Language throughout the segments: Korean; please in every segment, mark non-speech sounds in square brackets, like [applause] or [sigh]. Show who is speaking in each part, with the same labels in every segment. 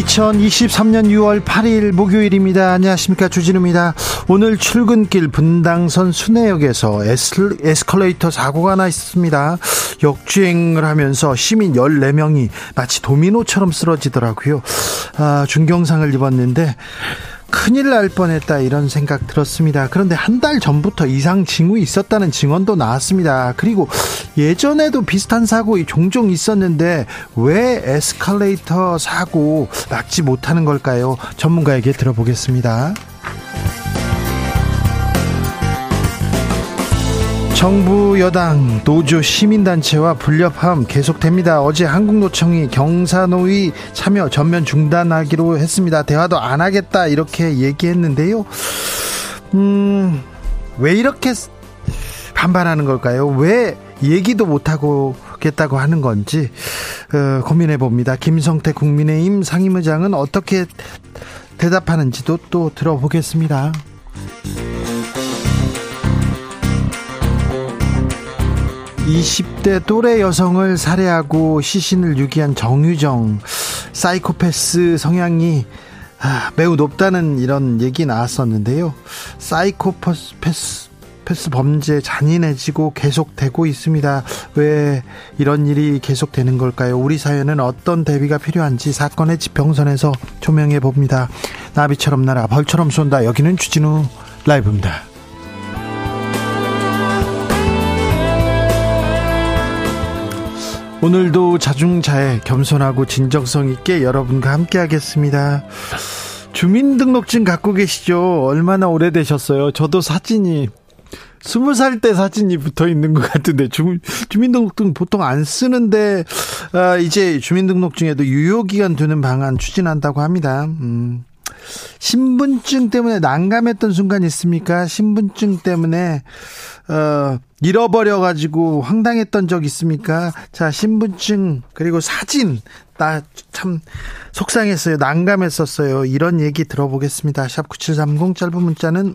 Speaker 1: 2023년 6월 8일 목요일입니다. 안녕하십니까. 주진우입니다. 오늘 출근길 분당선 에스, 에스컬레이터 사고가 나 있습니다. 역주행을 하면서 시민 14명이 마치 도미노처럼 쓰러지더라고요. 아, 중경상을 입었는데 큰일 날 뻔했다 이런 생각 들었습니다. 그런데 한 달 전부터 이상 징후 있었다는 증언도 나왔습니다. 그리고 예전에도 비슷한 사고 종종 있었는데 왜 에스컬레이터 사고 막지 못하는 걸까요? 전문가에게 들어보겠습니다. 정부 여당 노조 시민단체와 불협화음 계속됩니다. 어제 한국노총이 경사노위 참여 전면 중단하기로 했습니다. 대화도 안 하겠다 이렇게 얘기했는데요. 음, 왜 이렇게 반발하는 걸까요? 왜 얘기도 못하고 겠다고 하는 건지 어, 고민해 봅니다. 김성태 국민의힘 상임의장은 어떻게 대답하는지도 또 들어보겠습니다. 20대 또래 여성을 살해하고 시신을 유기한 정유정 사이코패스 성향이 아, 매우 높다는 이런 얘기 나왔었는데요. 사이코패스 패스 범죄 잔인해지고 계속되고 있습니다. 왜 이런 일이 계속되는 걸까요? 우리 사회는 어떤 대비가 필요한지 사건의 지평선에서 조명해 봅니다. 나비처럼 날아 벌처럼 쏜다. 여기는 주진우 라이브입니다. 오늘도 자중자애 겸손하고 진정성 있게 여러분과 함께 하겠습니다. 주민등록증 갖고 계시죠? 얼마나 오래되셨어요? 저도 사진이 스무 살 때 사진이 붙어 있는 것 같은데 주, 주민등록증 보통 안 쓰는데 아, 이제 주민등록증에도 유효기간 두는 방안 추진한다고 합니다. 음. 신분증 때문에 난감했던 순간 있습니까? 신분증 때문에 어, 잃어버려 가지고 황당했던 적 있습니까? 자, 신분증 그리고 사진 나 참 속상했어요. 난감했었어요. 이런 얘기 들어보겠습니다. 샵 9730 짧은 문자는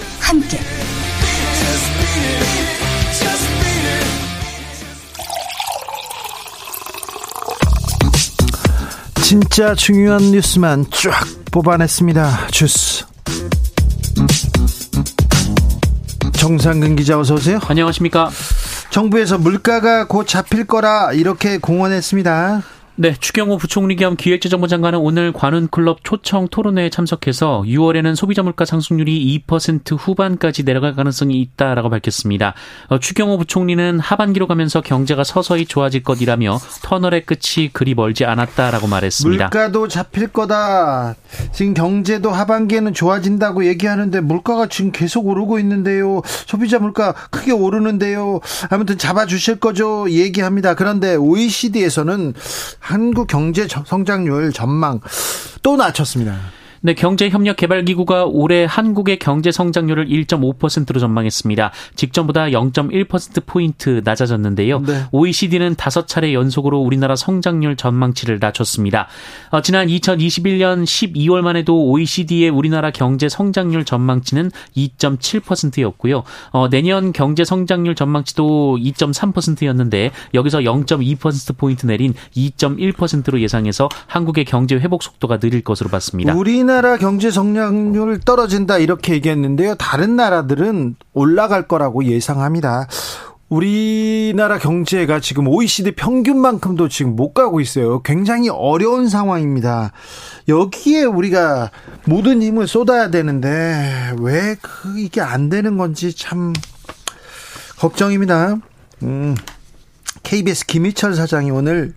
Speaker 2: 함께.
Speaker 1: 진짜 중요한 뉴스만 쫙 뽑아냈습니다. 주스. 정상근 기자 어서 오세요.
Speaker 3: 안녕하십니까.
Speaker 1: 정부에서 물가가 곧 잡힐 거라 이렇게 공언했습니다.
Speaker 3: 네, 추경호 부총리 겸 기획재정부 장관은 오늘 관훈클럽 초청 토론회에 참석해서 6월에는 소비자 물가 상승률이 2% 후반까지 내려갈 가능성이 있다라고 밝혔습니다. 어, 추경호 부총리는 하반기로 가면서 경제가 서서히 좋아질 것이라며 터널의 끝이 그리 멀지 않았다라고 말했습니다.
Speaker 1: 물가도 잡힐 거다. 지금 경제도 하반기에는 좋아진다고 얘기하는데 물가가 지금 계속 오르고 있는데요. 소비자 물가 크게 오르는데요. 아무튼 잡아주실 거죠. 얘기합니다. 그런데 OECD에서는 한국 경제 성장률 전망 또 낮췄습니다.
Speaker 3: 네, 경제협력개발기구가 올해 한국의 경제 성장률을 1.5%로 전망했습니다. 직전보다 0.1%포인트 낮아졌는데요. 네. OECD는 다섯 차례 연속으로 우리나라 성장률 전망치를 낮췄습니다. 어, 지난 2021년 12월만 해도 OECD의 우리나라 경제 성장률 전망치는 2.7%였고요. 어, 내년 경제 성장률 전망치도 2.3%였는데 여기서 0.2%포인트 내린 2.1%로 예상해서 한국의 경제 회복 속도가 느릴 것으로 봤습니다.
Speaker 1: 우리는 우리나라 경제 성장률 떨어진다 이렇게 얘기했는데요. 다른 나라들은 올라갈 거라고 예상합니다. 우리나라 경제가 지금 OECD 평균만큼도 지금 못 가고 있어요. 굉장히 어려운 상황입니다. 여기에 우리가 모든 힘을 쏟아야 되는데 왜 그 이게 안 되는 건지 참 걱정입니다. 음, KBS 김희철 사장이 오늘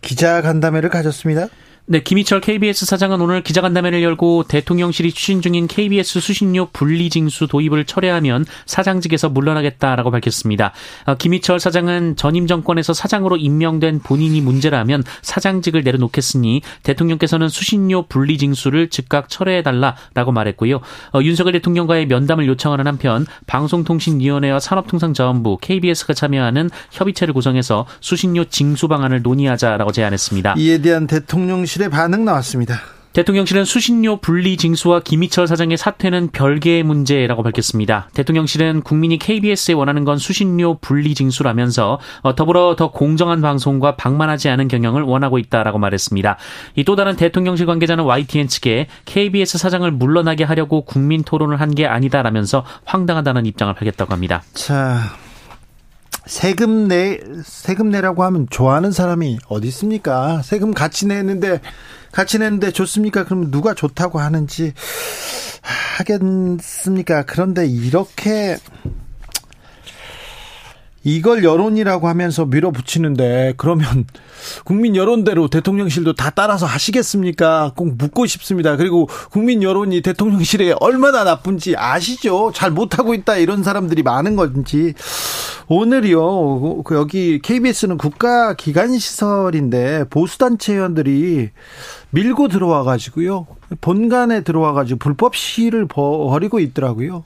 Speaker 1: 기자 간담회를 가졌습니다.
Speaker 3: 네, 김희철 KBS 사장은 오늘 기자간담회를 열고 대통령실이 추진 중인 KBS 수신료 분리징수 도입을 철회하면 사장직에서 물러나겠다라고 밝혔습니다. 어, 김희철 사장은 전임 정권에서 사장으로 임명된 본인이 문제라면 사장직을 내려놓겠으니 대통령께서는 수신료 분리징수를 즉각 철회해달라라고 말했고요. 어, 윤석열 대통령과의 면담을 요청하는 한편 방송통신위원회와 산업통상자원부 KBS가 참여하는 협의체를 구성해서 수신료 징수 방안을 논의하자라고 제안했습니다.
Speaker 1: 이에 대한 대통령 대통령실의 반응 나왔습니다.
Speaker 3: 대통령실은 수신료 분리 징수와 김희철 사장의 사퇴는 별개의 문제라고 밝혔습니다. 대통령실은 국민이 KBS에 원하는 건 수신료 분리 징수라면서 어, 더불어 더 공정한 방송과 방만하지 않은 경영을 원하고 있다라고 말했습니다. 이 또 다른 대통령실 관계자는 YTN 측에 KBS 사장을 물러나게 하려고 국민 토론을 한 게 아니다라면서 황당하다는 입장을 밝혔다고 합니다.
Speaker 1: 자, 세금 내 세금 내라고 하면 좋아하는 사람이 어디 있습니까? 세금 같이 내는데 같이 내는데 좋습니까? 그러면 누가 좋다고 하는지 하겠습니까? 그런데 이렇게 이걸 여론이라고 하면서 밀어붙이는데 그러면 국민 여론대로 대통령실도 다 따라서 하시겠습니까? 꼭 묻고 싶습니다. 그리고 국민 여론이 대통령실에 얼마나 나쁜지 아시죠? 잘 못하고 있다 이런 사람들이 많은 건지 오늘이요 그 여기 KBS는 국가 기관 시설인데 보수 단체 의원들이 밀고 들어와 가지고요 본관에 들어와 가지고 불법 시위를 벌이고 있더라고요.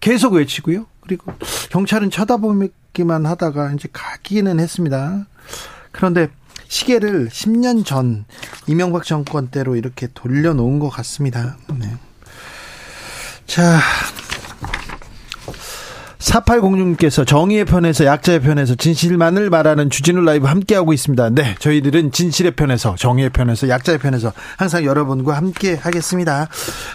Speaker 1: 계속 외치고요. 그리고 경찰은 쳐다보기만 하다가 이제 가기는 했습니다. 그런데 시계를 10년 전 이명박 정권 때로 이렇게 돌려놓은 것 같습니다. 네. 자, 4806님께서 정의의 편에서 약자의 편에서 진실만을 말하는 주진우 라이브 함께하고 있습니다. 네, 저희들은 진실의 편에서 정의의 편에서 약자의 편에서 항상 여러분과 함께 하겠습니다.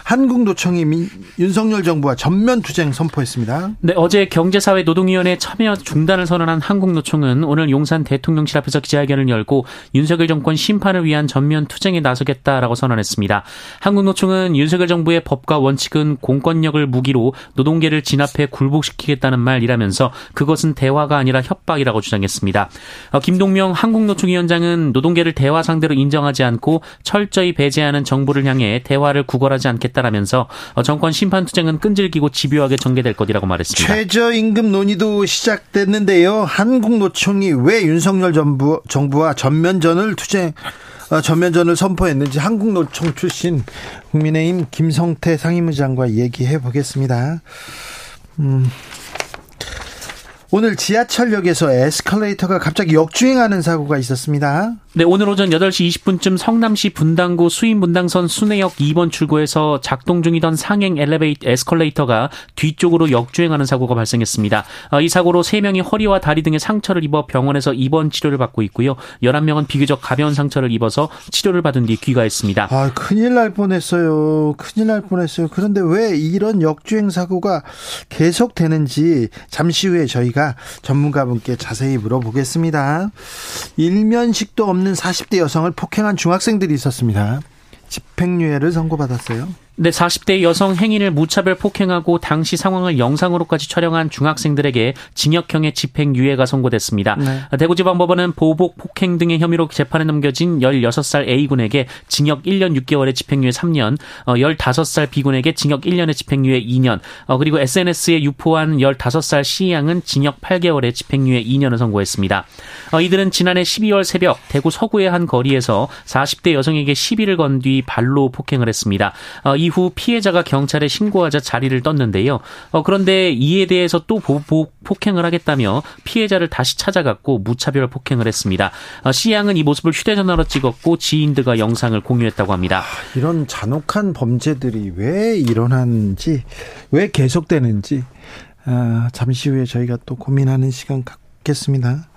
Speaker 1: 한국노총이 민, 윤석열 정부와 전면 투쟁 선포했습니다.
Speaker 3: 네, 어제 경제사회 노동위원회 참여 중단을 선언한 한국노총은 오늘 용산 대통령실 앞에서 기자회견을 열고 윤석열 정권 심판을 위한 전면 투쟁에 나서겠다라고 선언했습니다. 한국노총은 윤석열 정부의 법과 원칙은 공권력을 무기로 노동계를 진압해 굴복시키겠다 하겠다는 말이라면서 그것은 대화가 아니라 협박이라고 주장했습니다. 어, 김동명 한국노총위원장은 노동계를 대화 상대로 인정하지 않고 철저히 배제하는 정부를 향해 대화를 구걸하지 않겠다라면서 어, 정권 심판 투쟁은 끈질기고 집요하게 전개될 것이라고 말했습니다.
Speaker 1: 최저임금 논의도 시작됐는데요. 한국노총이 왜 윤석열 정부, 정부와 전면전을 투쟁 어, 전면전을 선포했는지 한국노총 출신 국민의힘 김성태 상임의장과 얘기해 보겠습니다. 음. 오늘 지하철역에서 에스컬레이터가 갑자기 역주행하는 사고가 있었습니다.
Speaker 3: 네, 오늘 오전 8시 20분쯤 성남시 분당구 수인분당선 순회역 2번 출구에서 작동 중이던 상행 엘리베이터 에스컬레이터가 뒤쪽으로 역주행하는 사고가 발생했습니다. 어, 이 사고로 3명이 허리와 다리 등에 상처를 입어 병원에서 입원 치료를 받고 있고요. 11명은 비교적 가벼운 상처를 입어서 치료를 받은 뒤 귀가했습니다.
Speaker 1: 아, 큰일 날 뻔했어요. 큰일 날 뻔했어요. 그런데 왜 이런 역주행 사고가 계속되는지 잠시 후에 저희가 전문가분께 자세히 물어보겠습니다. 일면식도 없는 40대 여성을 폭행한 중학생들이 있었습니다. 집행유예를 선고받았어요.
Speaker 3: 네, 40대 여성 행위를 무차별 폭행하고 당시 상황을 영상으로까지 촬영한 중학생들에게 징역형의 집행유예가 선고됐습니다. 네. 대구지방법원은 보복, 폭행 등의 혐의로 재판에 넘겨진 16살 A군에게 징역 1년 6개월의 집행유예 3년, 15살 어, B군에게 징역 1년의 집행유예 2년, 어, 그리고 SNS에 유포한 15살 C양은 징역 8개월의 집행유예 2년을 선고했습니다. 어, 이들은 지난해 12월 새벽 대구 서구의 한 거리에서 40대 여성에게 시비를 건 뒤 발로 폭행을 했습니다. 이 이후 피해자가 경찰에 신고하자 자리를 떴는데요. 어, 그런데 이에 대해서 또 보복 폭행을 하겠다며 피해자를 다시 찾아갔고 무차별 폭행을 했습니다. 어, 시 양은 이 모습을 휴대전화로 찍었고 지인들과 영상을 공유했다고 합니다.
Speaker 1: 이런 잔혹한 범죄들이 왜 일어나는지, 왜 계속되는지 아, 잠시 후에 저희가 또 고민하는 시간 갖겠습니다.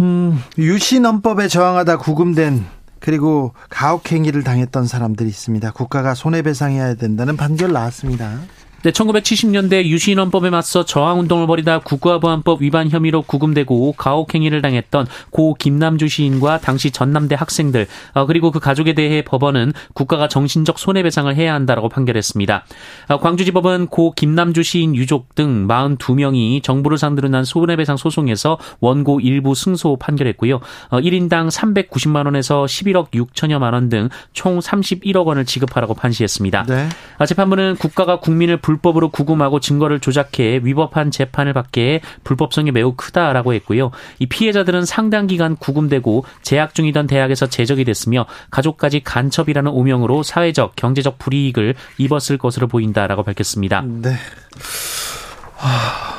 Speaker 1: 음, 유신헌법에 저항하다 구금된 그리고 가혹행위를 당했던 사람들이 있습니다. 국가가 손해배상해야 된다는 판결 나왔습니다.
Speaker 3: 네, 1970년대 유신헌법에 맞서 저항운동을 벌이다 국가보안법 위반 혐의로 구금되고 가혹행위를 당했던 고 김남주 시인과 당시 전남대 학생들 어, 그리고 그 가족에 대해 법원은 국가가 정신적 손해배상을 해야 한다라고 판결했습니다. 어, 광주지법은 고 김남주 시인 유족 등 42명이 정부를 상대로 난 손해배상 소송에서 원고 일부 승소 판결했고요. 1인당 어, 390만 원에서 11억 6천여만 원 등 총 31억 원을 지급하라고 판시했습니다. 네. 재판부는 국가가 국민을 불 법으로 구금하고 증거를 조작해 위법한 재판을 받게 불법성이 매우 크다라고 했고요. 이 피해자들은 상당 기간 구금되고 재학 중이던 대학에서 제적이 됐으며 가족까지 간첩이라는 오명으로 사회적, 경제적 불이익을 입었을 것으로 보인다라고 밝혔습니다. 네.
Speaker 1: 하...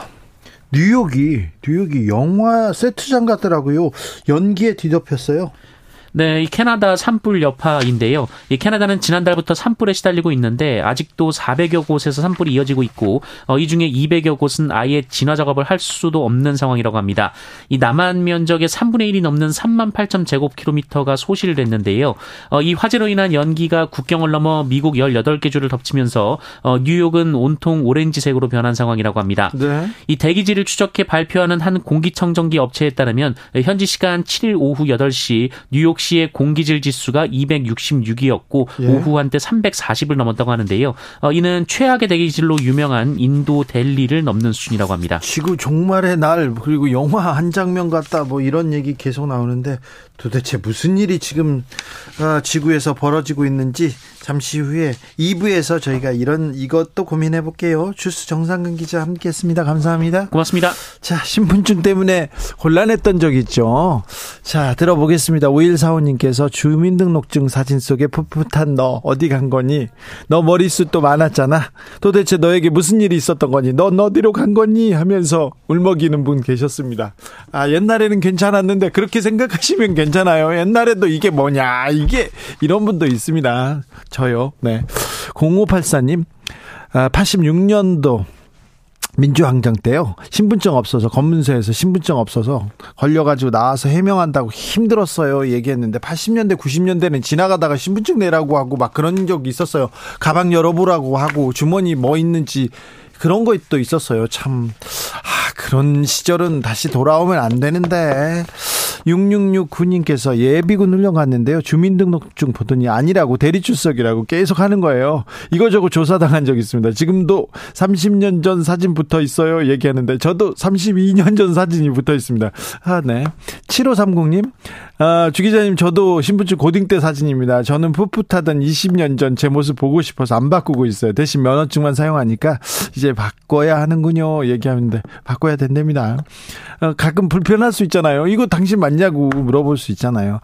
Speaker 1: 뉴욕이 뉴욕이 영화 세트장 같더라고요. 연기에 뒤덮였어요.
Speaker 3: 네, 이 캐나다 산불 여파인데요. 이 캐나다는 지난달부터 산불에 시달리고 있는데 아직도 400여 곳에서 산불이 이어지고 있고 어, 이 중에 200여 곳은 아예 진화 작업을 할 수도 없는 상황이라고 합니다. 이 남한 면적의 3분의 1이 넘는 3만 8천 제곱킬로미터가 소실됐는데요. 어, 이 화재로 인한 연기가 국경을 넘어 미국 18개 주를 덮치면서 어, 뉴욕은 온통 오렌지색으로 변한 상황이라고 합니다. 네. 이 대기질을 추적해 발표하는 한 공기청정기 업체에 따르면 현지 시간 7일 오후 8시 뉴욕 시의 공기질 지수가 266이었고 예. 오후 한때 340을 넘었다고 하는데요. 어, 이는 최악의 대기질로 유명한 인도 델리를 넘는 수준이라고 합니다.
Speaker 1: 지구 종말의 날 그리고 영화 한 장면 같다 뭐 이런 얘기 계속 나오는데 도대체 무슨 일이 지금 어, 지구에서 벌어지고 있는지 잠시 후에 2부에서 저희가 이런 이것도 고민해 볼게요. 주스 정상근 기자 함께 했습니다. 감사합니다.
Speaker 3: 고맙습니다.
Speaker 1: 자 신분증 때문에 곤란했던 적 있죠. 자 들어보겠습니다. 5145님께서 주민등록증 사진 속에 풋풋한 너 어디 간 거니? 너 머리숱도 많았잖아. 도대체 너에게 무슨 일이 있었던 거니? 넌 어디로 간 거니? 하면서 울먹이는 분 계셨습니다. 아 옛날에는 괜찮았는데 그렇게 생각하시면 괜찮 아요. 옛날에도 이게 뭐냐 이게 이런 분도 있습니다. 저요. 네. 0584님, 아, 86년도 민주항쟁 때요. 신분증 없어서 검문소에서 신분증 없어서 걸려가지고 나와서 해명한다고 힘들었어요. 얘기했는데 80년대 90년대는 지나가다가 신분증 내라고 하고 막 그런 적이 있었어요. 가방 열어보라고 하고 주머니 뭐 있는지 그런 것도 있었어요. 참, 아, 그런 시절은 다시 돌아오면 안 되는데. 6669님께서 예비군 훈련 갔는데요. 주민등록증 보더니 아니라고 대리출석이라고 계속 하는 거예요. 이거저거 조사당한 적 있습니다. 지금도 30년 전 사진 붙어 있어요. 얘기하는데 저도 32년 전 사진이 붙어 있습니다. 아, 네. 7530님, 아, 주 기자님, 저도 신분증 고딩 때 사진입니다. 저는 풋풋하던 20년 전 제 모습 보고 싶어서 안 바꾸고 있어요. 대신 면허증만 사용하니까 이제 바꿔야 하는군요. 얘기하는데 바꿔야 된답니다. 어, 가끔 불편할 수 있잖아요. 이거 당신 맞냐고 물어볼 수 있잖아요.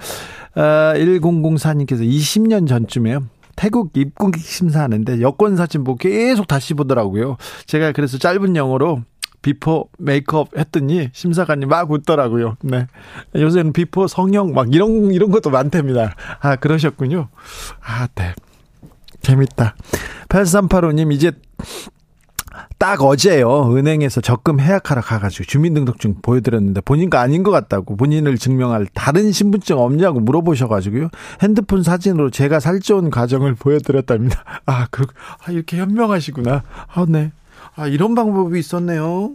Speaker 1: 아, 1004님께서 20년 전쯤에요. 태국 입국 심사하는데 여권 사진 보고 계속 다시 보더라고요. 제가 그래서 짧은 영어로 before makeup 했더니 심사관님 막 웃더라고요. 네. 요새는 before 성형 막 이런 이런 것도 많답니다. 아, 그러셨군요. 아, 네. 재밌다. 8385님 이제 딱 어제요 은행에서 적금 해약하러 가가지고 주민등록증 보여드렸는데 본인과 아닌 것 같다고 본인을 증명할 다른 신분증 없냐고 물어보셔가지고요 핸드폰 사진으로 제가 살쪄온 과정을 보여드렸답니다. 아, 그, 아 이렇게 현명하시구나. 아, 네. 아, 이런 방법이 있었네요.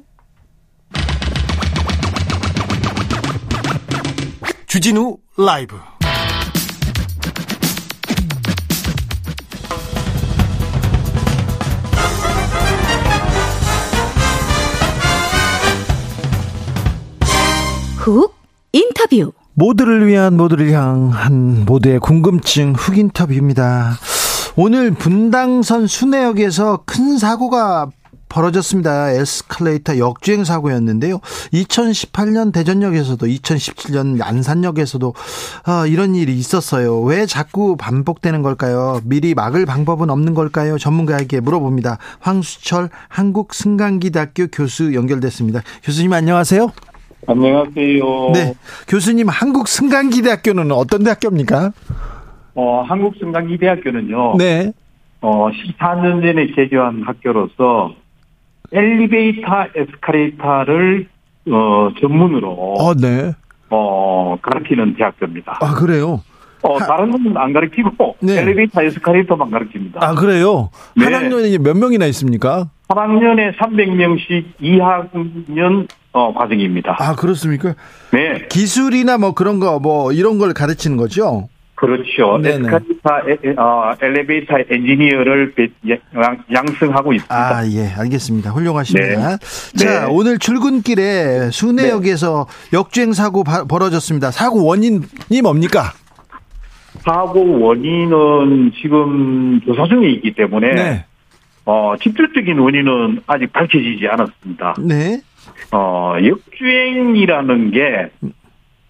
Speaker 1: 주진우 라이브
Speaker 2: 훅 인터뷰
Speaker 1: 모두를 위한 모두를 향한 모두의 궁금증 훅 인터뷰입니다. 오늘 분당선 순회역에서 큰 사고가 벌어졌습니다. 에스컬레이터 역주행 사고였는데요. 2018년 대전역에서도 2017년 안산역에서도 어, 이런 일이 있었어요. 왜 자꾸 반복되는 걸까요? 미리 막을 방법은 없는 걸까요? 전문가에게 물어봅니다. 황수철 한국승강기대학교 교수 연결됐습니다. 교수님 안녕하세요.
Speaker 4: 안녕하세요. 네.
Speaker 1: 교수님 한국 승강기대학교는 어떤 대학교입니까?
Speaker 4: 어, 한국 승강기대학교는요.
Speaker 1: 네.
Speaker 4: 어, 14년 전에 개교한 학교로서 엘리베이터, 에스카레이터를 어, 전문으로
Speaker 1: 아, 네.
Speaker 4: 어, 가르치는 대학교입니다.
Speaker 1: 아, 그래요?
Speaker 4: 어, 다른 건 안 가르치고
Speaker 1: 네.
Speaker 4: 엘리베이터 에스컬레이터만 가르칩니다.
Speaker 1: 아, 그래요?
Speaker 4: 네.
Speaker 1: 한 학년에 몇 명이나 있습니까?
Speaker 4: 3학년에 300명씩 2학년 어, 과정입니다.
Speaker 1: 아, 그렇습니까?
Speaker 4: 네,
Speaker 1: 기술이나 뭐 그런 거, 뭐 이런 걸 가르치는 거죠?
Speaker 4: 그렇죠.
Speaker 1: 네네.
Speaker 4: 에스컬레이터 에, 에, 어, 엘리베이터 엔지니어를 배- 양, 양성하고 있습니다.
Speaker 1: 아, 예, 알겠습니다. 훌륭하십니다.
Speaker 4: 네.
Speaker 1: 자,
Speaker 4: 네.
Speaker 1: 오늘 출근길에 수내역에서 역주행 사고 바- 벌어졌습니다. 사고 원인이 뭡니까?
Speaker 4: 사고 원인은 지금 조사 중에 있기 때문에
Speaker 1: 네.
Speaker 4: 어, 직접적인 원인은 아직 밝혀지지 않았습니다.
Speaker 1: 네.
Speaker 4: 어, 역주행이라는 게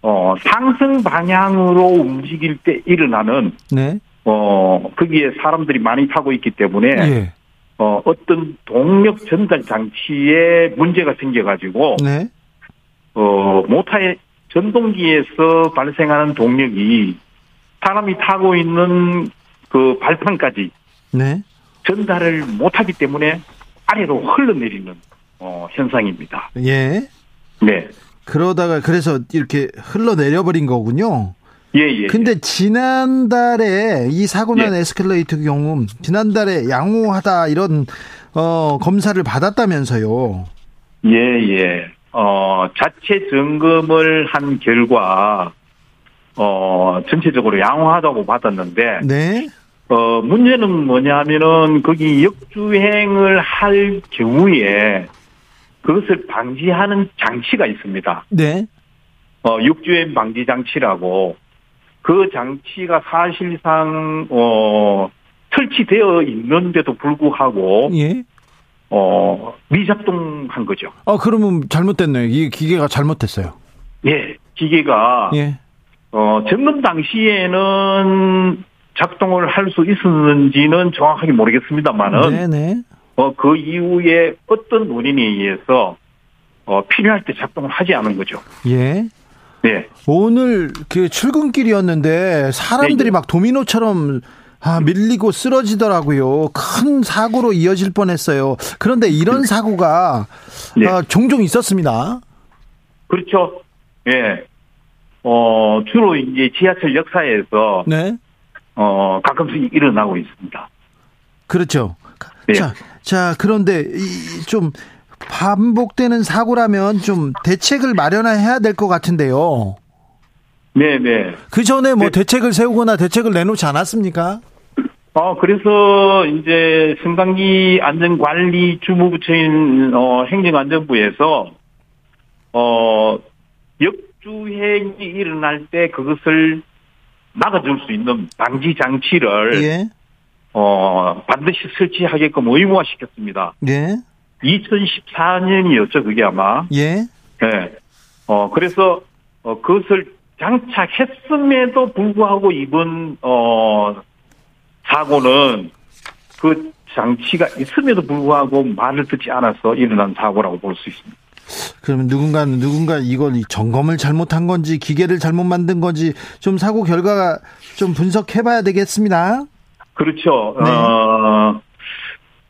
Speaker 4: 어, 상승 방향으로 움직일 때 일어나는
Speaker 1: 네.
Speaker 4: 어, 거기에 사람들이 많이 타고 있기 때문에
Speaker 1: 예.
Speaker 4: 어, 어떤 동력 전달 장치에 문제가 생겨가지고
Speaker 1: 네.
Speaker 4: 어, 모터의 전동기에서 발생하는 동력이 사람이 타고 있는 그 발판까지
Speaker 1: 네.
Speaker 4: 전달을 못하기 때문에 아래로 흘러내리는 어, 현상입니다.
Speaker 1: 예.
Speaker 4: 네.
Speaker 1: 그러다가 그래서 이렇게 흘러내려 버린 거군요.
Speaker 4: 예, 예.
Speaker 1: 근데 지난달에 이 사고 난
Speaker 4: 예.
Speaker 1: 에스컬레이터 경우 지난달에 양호하다 이런 어 검사를 받았다면서요.
Speaker 4: 예, 예. 어, 자체 점검을 한 결과, 어, 전체적으로 양호하다고 받았는데,
Speaker 1: 네.
Speaker 4: 어, 문제는 뭐냐 하면은, 거기 역주행을 할 경우에, 그것을 방지하는 장치가 있습니다.
Speaker 1: 네.
Speaker 4: 어, 역주행 방지 장치라고, 그 장치가 사실상, 어, 설치되어 있는데도 불구하고,
Speaker 1: 예.
Speaker 4: 어, 미작동한 거죠.
Speaker 1: 어 그러면 잘못됐네요. 이 기계가 잘못됐어요.
Speaker 4: 예, 기계가
Speaker 1: 예.
Speaker 4: 어, 점검 당시에는 작동을 할 수 있었는지는 정확하게 모르겠습니다만은
Speaker 1: 네, 네.
Speaker 4: 어, 그 이후에 어떤 원인에 의해서 어, 필요할 때 작동을 하지 않은 거죠.
Speaker 1: 예.
Speaker 4: 네,
Speaker 1: 오늘 그 출근길이었는데 사람들이
Speaker 4: 네, 네.
Speaker 1: 막 도미노처럼 아, 밀리고 쓰러지더라고요. 큰 사고로 이어질 뻔했어요. 그런데 이런 사고가
Speaker 4: 네.
Speaker 1: 아, 종종 있었습니다.
Speaker 4: 그렇죠. 예, 어, 주로 이제 지하철 역사에서
Speaker 1: 네.
Speaker 4: 어, 가끔씩 일어나고 있습니다.
Speaker 1: 그렇죠.
Speaker 4: 네.
Speaker 1: 자, 자, 그런데 이좀 반복되는 사고라면 좀 대책을 마련해야 될 것 같은데요.
Speaker 4: 네, 네.
Speaker 1: 그 전에 뭐
Speaker 4: 네.
Speaker 1: 대책을 세우거나 대책을 내놓지 않았습니까?
Speaker 4: 어, 그래서 이제 승강기 안전관리 주무부처인, 어, 행정안전부에서, 어, 역주행이 일어날 때 그것을 막아줄 수 있는 방지 장치를,
Speaker 1: 예.
Speaker 4: 어, 반드시 설치하게끔 의무화 시켰습니다.
Speaker 1: 예.
Speaker 4: 2014년이었죠, 그게 아마.
Speaker 1: 예.
Speaker 4: 예. 어, 그래서, 어, 그것을 장착했음에도 불구하고 이번, 어, 사고는 그 장치가 있음에도 불구하고 말을 듣지 않아서 일어난 사고라고 볼 수 있습니다.
Speaker 1: 그러면 누군가는 누군가 이걸 이 점검을 잘못한 건지 기계를 잘못 만든 건지 좀 사고 결과가 좀 분석해 봐야 되겠습니다.
Speaker 4: 그렇죠.
Speaker 1: 네.
Speaker 4: 어,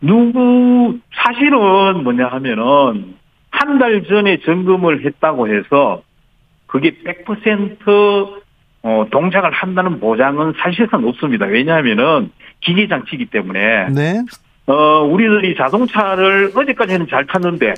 Speaker 4: 누구, 사실은 뭐냐 하면은, 한 달 전에 점검을 했다고 해서, 그게 100% 어, 동작을 한다는 보장은 사실상 없습니다. 왜냐하면은, 기계 장치이기 때문에,
Speaker 1: 네.
Speaker 4: 어, 우리들이 자동차를 어제까지는 잘 탔는데,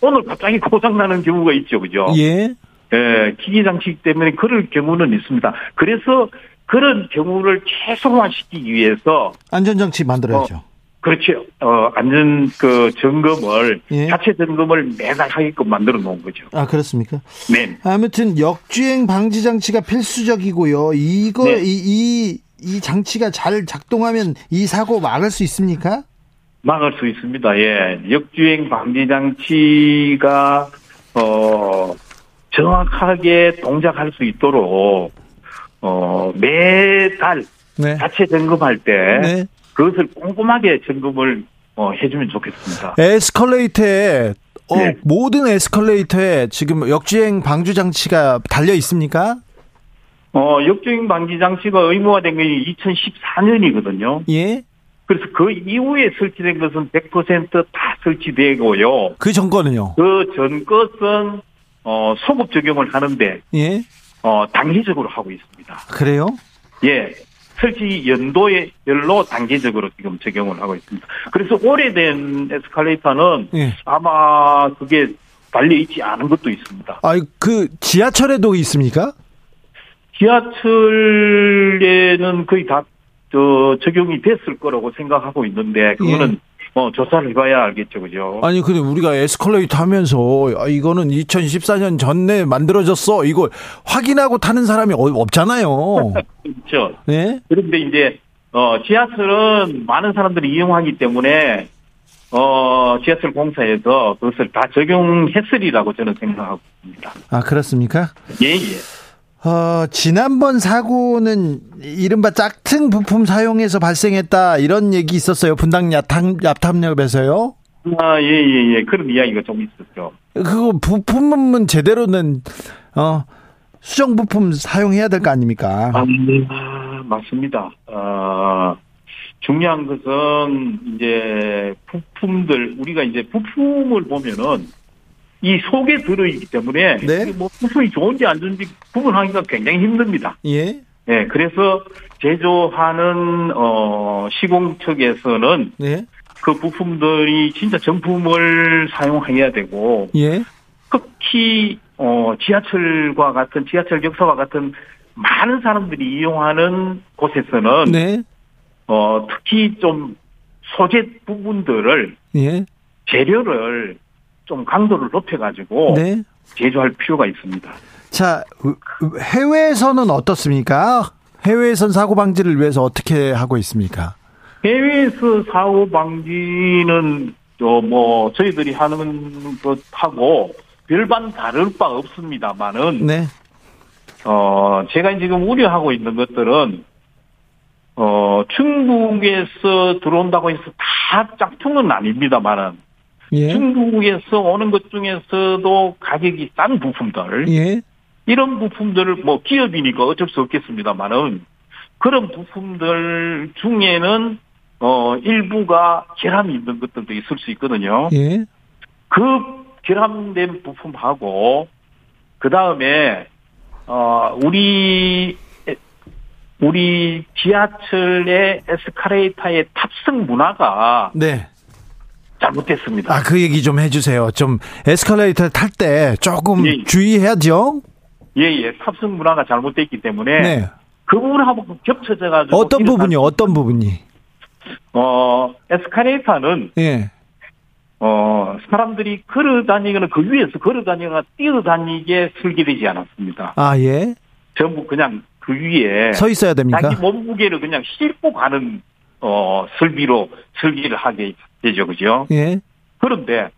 Speaker 4: 오늘 갑자기 고장나는 경우가 있죠. 그죠?
Speaker 1: 예.
Speaker 4: 예, 기기 장치이기 때문에 그럴 경우는 있습니다. 그래서 그런 경우를 최소화시키기 위해서
Speaker 1: 안전장치 만들어야죠.
Speaker 4: 그렇죠. 어, 안전 그 점검을
Speaker 1: 예.
Speaker 4: 자체 점검을 매달 하게끔 만들어 놓은 거죠.
Speaker 1: 아, 그렇습니까?
Speaker 4: 네.
Speaker 1: 아무튼 역주행 방지 장치가 필수적이고요. 이거
Speaker 4: 네.
Speaker 1: 이, 이, 이 장치가 잘 작동하면 이 사고 막을 수 있습니까?
Speaker 4: 막을 수 있습니다. 예. 역주행 방지 장치가 어 정확하게 동작할 수 있도록 어 매달
Speaker 1: 네.
Speaker 4: 자체 점검할 때
Speaker 1: 네.
Speaker 4: 그것을 꼼꼼하게 점검을 어, 해주면 좋겠습니다.
Speaker 1: 에스컬레이터에 어,
Speaker 4: 네.
Speaker 1: 모든 에스컬레이터에 지금 역주행 방지 장치가 달려 있습니까?
Speaker 4: 어, 역주행 방지 장치가 의무화된 게 2014년이거든요.
Speaker 1: 예.
Speaker 4: 그래서 그 이후에 설치된 것은 100%다 설치되고요.
Speaker 1: 그 정권은요.
Speaker 4: 그 전 것은 어, 소급 적용을 하는데
Speaker 1: 예.
Speaker 4: 어, 단기적으로 하고 있습니다.
Speaker 1: 그래요?
Speaker 4: 예. 설치 연도별로 단계적으로 지금 적용을 하고 있습니다. 그래서 오래된 에스컬레이터는
Speaker 1: 예.
Speaker 4: 아마 그게 달려 있지 않은 것도 있습니다.
Speaker 1: 아, 그 지하철에도 있습니까?
Speaker 4: 지하철에는 거의 다 저, 적용이 됐을 거라고 생각하고 있는데 그거는 어, 조사를 해봐야 알겠죠, 그죠?
Speaker 1: 아니 근데 우리가 에스컬레이터 하면서 아, 이거는 2014년 전에 만들어졌어 이걸 확인하고 타는 사람이 어- 없잖아요. [laughs]
Speaker 4: 그렇죠.
Speaker 1: 네?
Speaker 4: 그런데 이제 어, 지하철은 많은 사람들이 이용하기 때문에 어, 지하철 공사에서 그것을 다 적용했으리라고 저는 생각하고 있습니다.
Speaker 1: 아 그렇습니까?
Speaker 4: 예, 예.
Speaker 1: 어, 지난번 사고는 이른바 짝퉁 부품 사용해서 발생했다 이런 얘기 있었어요. 분당 야탐, 야탐역에서요.
Speaker 4: 아, 예, 예, 예. 그런 이야기가 좀 있었죠.
Speaker 1: 그거 부품은 제대로는 어, 수정 부품 사용해야 될 거 아닙니까?
Speaker 4: 아, 아, 맞습니다. 어, 중요한 것은 이제 부품들 우리가 이제 부품을 보면은 이 속에 들어있기 때문에
Speaker 1: 네.
Speaker 4: 뭐 부품이 좋은지 안 좋은지 구분하기가 굉장히 힘듭니다.
Speaker 1: 예.
Speaker 4: 예, 그래서 제조하는 어 시공 측에서는
Speaker 1: 예.
Speaker 4: 그 부품들이 진짜 정품을 사용해야 되고
Speaker 1: 예.
Speaker 4: 특히 어 지하철과 같은 지하철 역사와 같은 많은 사람들이 이용하는 곳에서는
Speaker 1: 네.
Speaker 4: 어 특히 좀 소재 부분들을
Speaker 1: 예.
Speaker 4: 재료를 좀 강도를 높여가지고
Speaker 1: 네.
Speaker 4: 제조할 필요가 있습니다.
Speaker 1: 자, 해외에서는 어떻습니까? 해외에선 사고 방지를 위해서 어떻게 하고 있습니까?
Speaker 4: 해외에서 사고 방지는 저뭐 저희들이 하는 것하고 별반 다를 바 없습니다만은
Speaker 1: 네.
Speaker 4: 어 제가 지금 우려하고 있는 것들은 어 중국에서 들어온다고 해서 다 짝퉁은 아닙니다만은
Speaker 1: 예.
Speaker 4: 중국에서 오는 것 중에서도 가격이 싼 부품들
Speaker 1: 예.
Speaker 4: 이런 부품들을 뭐 기업이니까 어쩔 수 없겠습니다만은 그런 부품들 중에는 어 일부가 결함이 있는 것들도 있을 수 있거든요.
Speaker 1: 예.
Speaker 4: 그 결함된 부품하고 그 다음에 어 우리 우리 지하철의 에스카레이터의 탑승 문화가
Speaker 1: 네.
Speaker 4: 잘못됐습니다.
Speaker 1: 아, 그 얘기 좀 해주세요. 좀 에스컬레이터 탈 때 조금
Speaker 4: 예.
Speaker 1: 주의해야죠.
Speaker 4: 예 예 탑승 문화가 잘못됐기 때문에
Speaker 1: 네.
Speaker 4: 그 부분하고 겹쳐져 가지고
Speaker 1: 어떤 부분이요? 어떤 부분이?
Speaker 4: 어 에스카레이터는
Speaker 1: 예.
Speaker 4: 어 사람들이 걸어 다니거나 그 위에서 걸어 다니거나 뛰어 다니게 설계되지 않았습니다.
Speaker 1: 아, 예.
Speaker 4: 전부 그냥 그 위에
Speaker 1: 서 있어야 됩니까?
Speaker 4: 자기 몸무게를 그냥 싣고 가는 어 설비로 설계를 하게 되죠, 그죠?
Speaker 1: 예.
Speaker 4: 그런데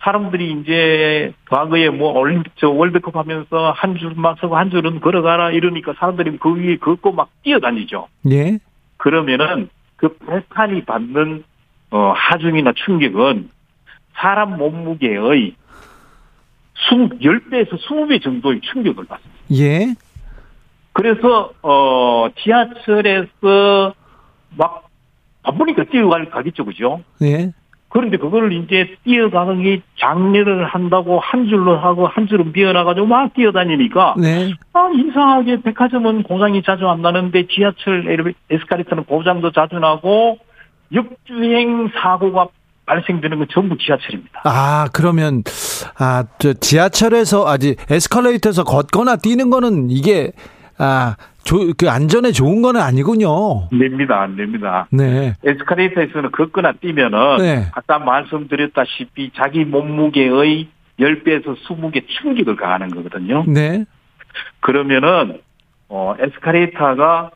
Speaker 4: 사람들이 이제 과거에 뭐 올림픽 저 월드컵 하면서 한 줄만 서고 한 줄은 걸어가라 이러니까 사람들이 그 위에 걷고 막 뛰어다니죠.
Speaker 1: 예.
Speaker 4: 그러면은 그 발판이 받는 어 하중이나 충격은 사람 몸무게의 20, 10배에서 20배 정도의 충격을 받습니다.
Speaker 1: 예.
Speaker 4: 그래서 어 지하철에서 막 바쁘니까 뛰어갈 가겠죠, 그죠?
Speaker 1: 예.
Speaker 4: 그런데 그거를 이제 뛰어가기 장려를 한다고 한 줄로 하고 한 줄은 비어나가지고 막 뛰어다니니까
Speaker 1: 네.
Speaker 4: 아 이상하게 백화점은 고장이 자주 안 나는데 지하철 에스카레이터는 고장도 자주 나고 역주행 사고가 발생되는 건 전부 지하철입니다.
Speaker 1: 아, 그러면, 아, 저, 지하철에서, 아직, 에스컬레이터에서 걷거나 뛰는 거는 이게, 아, 조, 그 안전에 좋은 거는 아니군요.
Speaker 4: 안 됩니다, 안 됩니다.
Speaker 1: 네.
Speaker 4: 에스카레이터에서는 걷거나 뛰면은
Speaker 1: 네.
Speaker 4: 아까 말씀드렸다시피 자기 몸무게의 10배에서 20배 충격을 가하는 거거든요.
Speaker 1: 네.
Speaker 4: 그러면은 어 에스카레이터가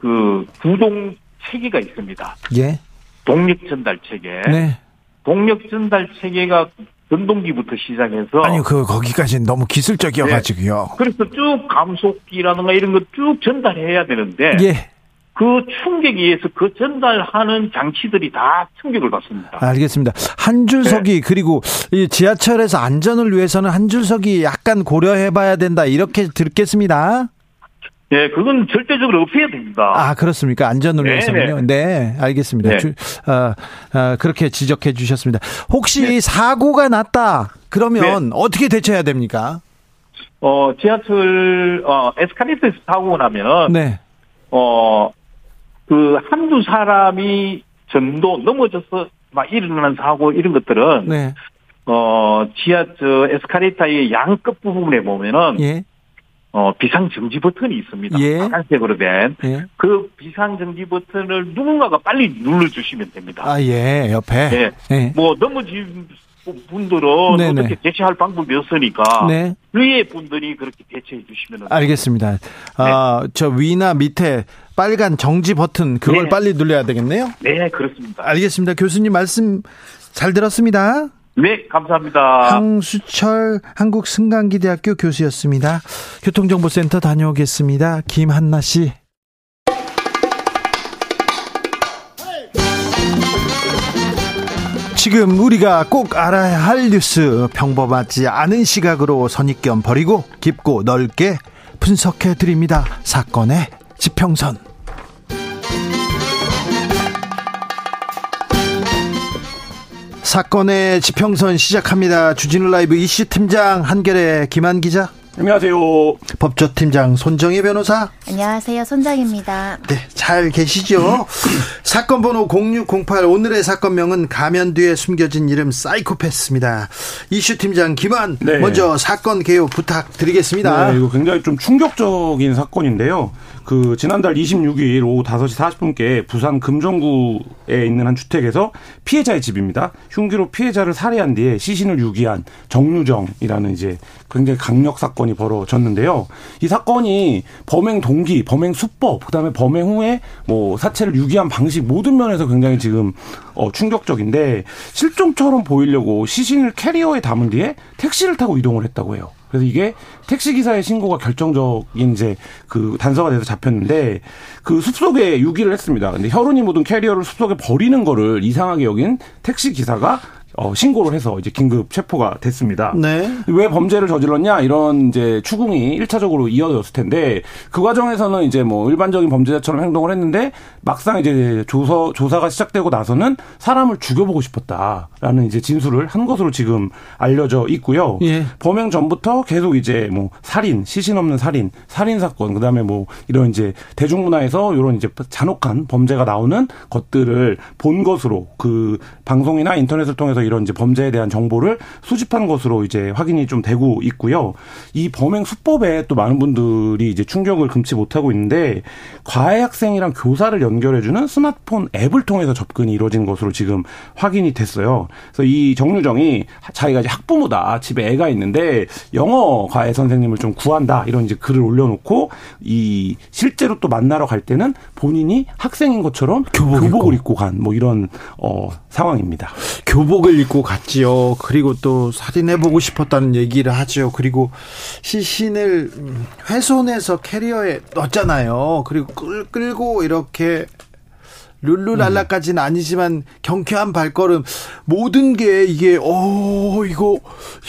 Speaker 4: 그 구동 체계가 있습니다.
Speaker 1: 예.
Speaker 4: 동력 전달 체계.
Speaker 1: 네.
Speaker 4: 동력 전달 체계가 전동기부터 시작해서
Speaker 1: 아니, 그, 거기까지는 너무 기술적이어가지고요.
Speaker 4: 그래서 쭉 감속기라든가 이런 거 쭉 전달해야 되는데
Speaker 1: 예.
Speaker 4: 그 충격에 의해서 그 전달하는 장치들이 다 충격을 받습니다.
Speaker 1: 알겠습니다. 한 줄석이, 그리고 이 지하철에서 안전을 위해서는 한 줄석이 약간 고려해봐야 된다. 이렇게 듣겠습니다.
Speaker 4: 네, 그건 절대적으로 없애야 됩니다.
Speaker 1: 아, 그렇습니까? 안전을. 위해서는요. 네, 알겠습니다.
Speaker 4: 네.
Speaker 1: 주, 아, 아, 그렇게 지적해 주셨습니다. 혹시
Speaker 4: 네.
Speaker 1: 사고가 났다. 그러면 어떻게 대처해야 됩니까?
Speaker 4: 어, 지하철, 어, 에스카레이터에서 타고 나면,
Speaker 1: 네.
Speaker 4: 어, 그 한두 사람이 정도 넘어져서 막 일어나는 사고 이런 것들은 네. 어 지하 저 에스카레이터의 양끝 부분에 보면은 예. 어 비상 정지 버튼이 있습니다. 예. 빨간색으로 된. 예. 그 비상 정지 버튼을 누군가가 빨리 눌러 주시면 됩니다.
Speaker 1: 아, 예. 옆에. 네.
Speaker 4: 예. 뭐 넘어진 분들은 네네. 어떻게 대처할 방법이 없으니까 네. 위에 분들이 그렇게 대처해 주시면
Speaker 1: 알겠습니다. 아, 네. 저 위나 밑에 빨간 정지 버튼 그걸 네. 빨리 눌러야 되겠네요.
Speaker 4: 네, 그렇습니다.
Speaker 1: 알겠습니다. 교수님 말씀 잘 들었습니다.
Speaker 4: 네, 감사합니다.
Speaker 1: 황수철 한국 승강기대학교 교수였습니다. 교통정보센터 다녀오겠습니다. 김한나 씨. 지금 우리가 꼭 알아야 할 뉴스 평범하지 않은 시각으로 선입견 버리고 깊고 넓게 분석해 드립니다. 사건의 지평선. 사건의 지평선 시작합니다. 주진우 라이브 이슈 팀장 한결의 김한 기자.
Speaker 5: 안녕하세요.
Speaker 1: 법조팀장 손정혜 변호사.
Speaker 6: 안녕하세요. 손정입니다.
Speaker 1: 네, 잘 계시죠? 사건 번호 0608 오늘의 사건명은 가면 뒤에 숨겨진 이름 사이코패스입니다. 이슈 팀장 김한 네. 먼저 사건 개요 부탁드리겠습니다.
Speaker 5: 네, 이거 굉장히 좀 충격적인 사건인데요. 그 지난달 26일 오후 5시 40분께 부산 금정구에 있는 한 주택에서 피해자의 집입니다. 흉기로 피해자를 살해한 뒤에 시신을 유기한 정유정이라는 이제 굉장히 강력 사건이 벌어졌는데요. 이 사건이 범행 동기, 범행 수법, 그다음에 범행 후에 뭐 사체를 유기한 방식 모든 면에서 굉장히 지금 어 충격적인데 실종처럼 보이려고 시신을 캐리어에 담은 뒤에 택시를 타고 이동을 했다고 해요. 그래서 이게 택시 기사의 신고가 결정적인 이제 그 단서가 돼서 잡혔는데 그 숲속에 유기를 했습니다. 근데 혈흔이 묻은 캐리어를 숲속에 버리는 거를 이상하게 여긴 택시 기사가 어, 신고를 해서 이제 긴급 체포가 됐습니다. 네. 왜 범죄를 저질렀냐 이런 이제 추궁이 1차적으로 이어졌을 텐데 그 과정에서는 이제 뭐 일반적인 범죄자처럼 행동을 했는데 막상 이제 조서 조사가 시작되고 나서는 사람을 죽여보고 싶었다라는 이제 진술을 한 것으로 지금 알려져 있고요. 예. 범행 전부터 계속 이제 뭐 살인, 시신 없는 살인, 살인 사건, 그다음에 뭐 이런 이제 대중문화에서 이런 이제 잔혹한 범죄가 나오는 것들을 본 것으로 그 방송이나 인터넷을 통해서 이런 이제 범죄에 대한 정보를 수집한 것으로 이제 확인이 좀 되고 있고요. 이 범행 수법에 또 많은 분들이 이제 충격을 금치 못하고 있는데 과외 학생이랑 교사를 연결해주는 스마트폰 앱을 통해서 접근이 이루어진 것으로 지금 확인이 됐어요. 그래서 이 정유정이 자기가 이제 학부모다 집에 애가 있는데 영어 과외 선생님을 좀 구한다 이런 이제 글을 올려놓고 이 실제로 또 만나러 갈 때는 본인이 학생인 것처럼 교복 교복을 입고, 입고 간뭐 이런 어 상황입니다.
Speaker 1: 교복을 옷을 입고 갔지요. 그리고 또 살인해보고 싶었다는 얘기를 하죠. 그리고 시신을 훼손해서 캐리어에 넣었잖아요. 그리고 끌, 끌고 이렇게 룰루랄라까지는 아니지만 경쾌한 발걸음 모든 게 이게 어 이거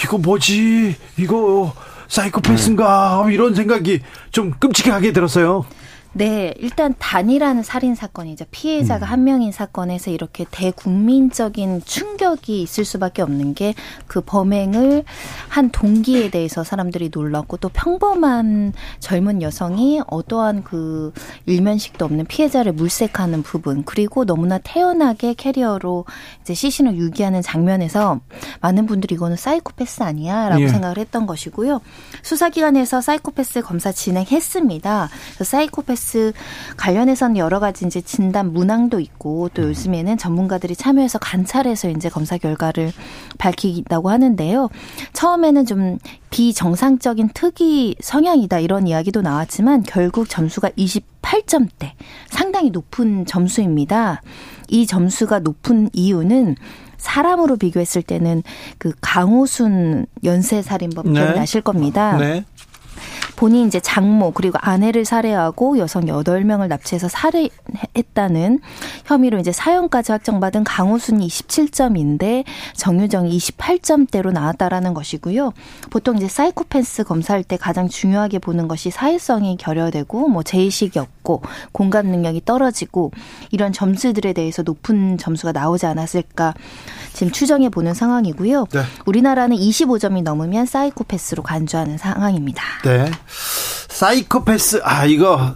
Speaker 1: 이거 뭐지 이거 사이코패스인가 이런 생각이 좀 끔찍하게 들었어요.
Speaker 6: 네, 일단 단일한 살인 사건이죠. 피해자가 음. 한 명인 사건에서 이렇게 대국민적인 충격이 있을 수밖에 없는 게 그 범행을 한 동기에 대해서 사람들이 놀랐고 또 평범한 젊은 여성이 어떠한 그 일면식도 없는 피해자를 물색하는 부분 그리고 너무나 태연하게 캐리어로 이제 시신을 유기하는 장면에서 많은 분들이 이거는 사이코패스 아니야라고 예. 생각을 했던 것이고요. 수사기관에서 사이코패스 검사 진행했습니다. 사이코패스 스트레스 관련해서는 여러 가지 이제 진단 문항도 있고 또 음. 요즘에는 전문가들이 참여해서 관찰해서 이제 검사 결과를 밝히다고 하는데요. 처음에는 좀 비정상적인 특이 성향이다 이런 이야기도 나왔지만 결국 점수가 28점대 상당히 높은 점수입니다. 이 점수가 높은 이유는 사람으로 비교했을 때는 그 강호순 연쇄살인범 네. 기억나실 겁니다. 네. 본인 이제 장모 그리고 아내를 살해하고 여성 8명을 납치해서 살해했다는 혐의로 이제 사형까지 확정받은 강우순이 27점인데 정유정이 28점대로 나왔다라는 것이고요. 보통 이제 사이코패스 검사할 때 가장 중요하게 보는 것이 사회성이 결여되고 뭐 제의식이 없고 공감 능력이 떨어지고 이런 점수들에 대해서 높은 점수가 나오지 않았을까 지금 추정해 보는 상황이고요. 네. 우리나라는 25점이 넘으면 사이코패스로 간주하는 상황입니다.
Speaker 1: 네. 사이코패스 아 이거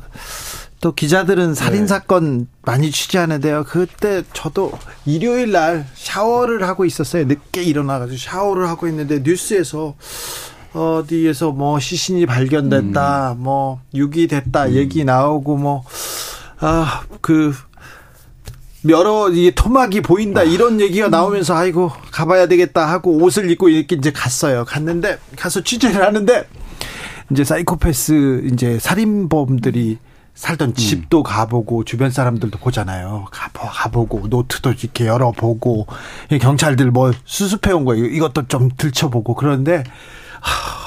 Speaker 1: 또 기자들은 살인 네. 사건 네. 많이 취재하는데요. 그때 저도 일요일 날 샤워를 하고 있었어요. 늦게 일어나가지고 샤워를 하고 있는데 뉴스에서 어디에서 뭐 시신이 발견됐다, 음. 뭐 유기됐다 음. 얘기 나오고 뭐 아 그 여러 이 토막이 보인다 아. 이런 얘기가 나오면서 아이고 가봐야 되겠다 하고 옷을 입고 이렇게 이제 갔어요. 갔는데 가서 취재를 하는데 이제 사이코패스 이제 살인범들이 살던 음. 집도 가보고 주변 사람들도 보잖아요. 가보, 가보고 노트도 이렇게 열어보고 경찰들 뭐 수습해 온 거예요. 이것도 좀 들춰보고 그런데 하,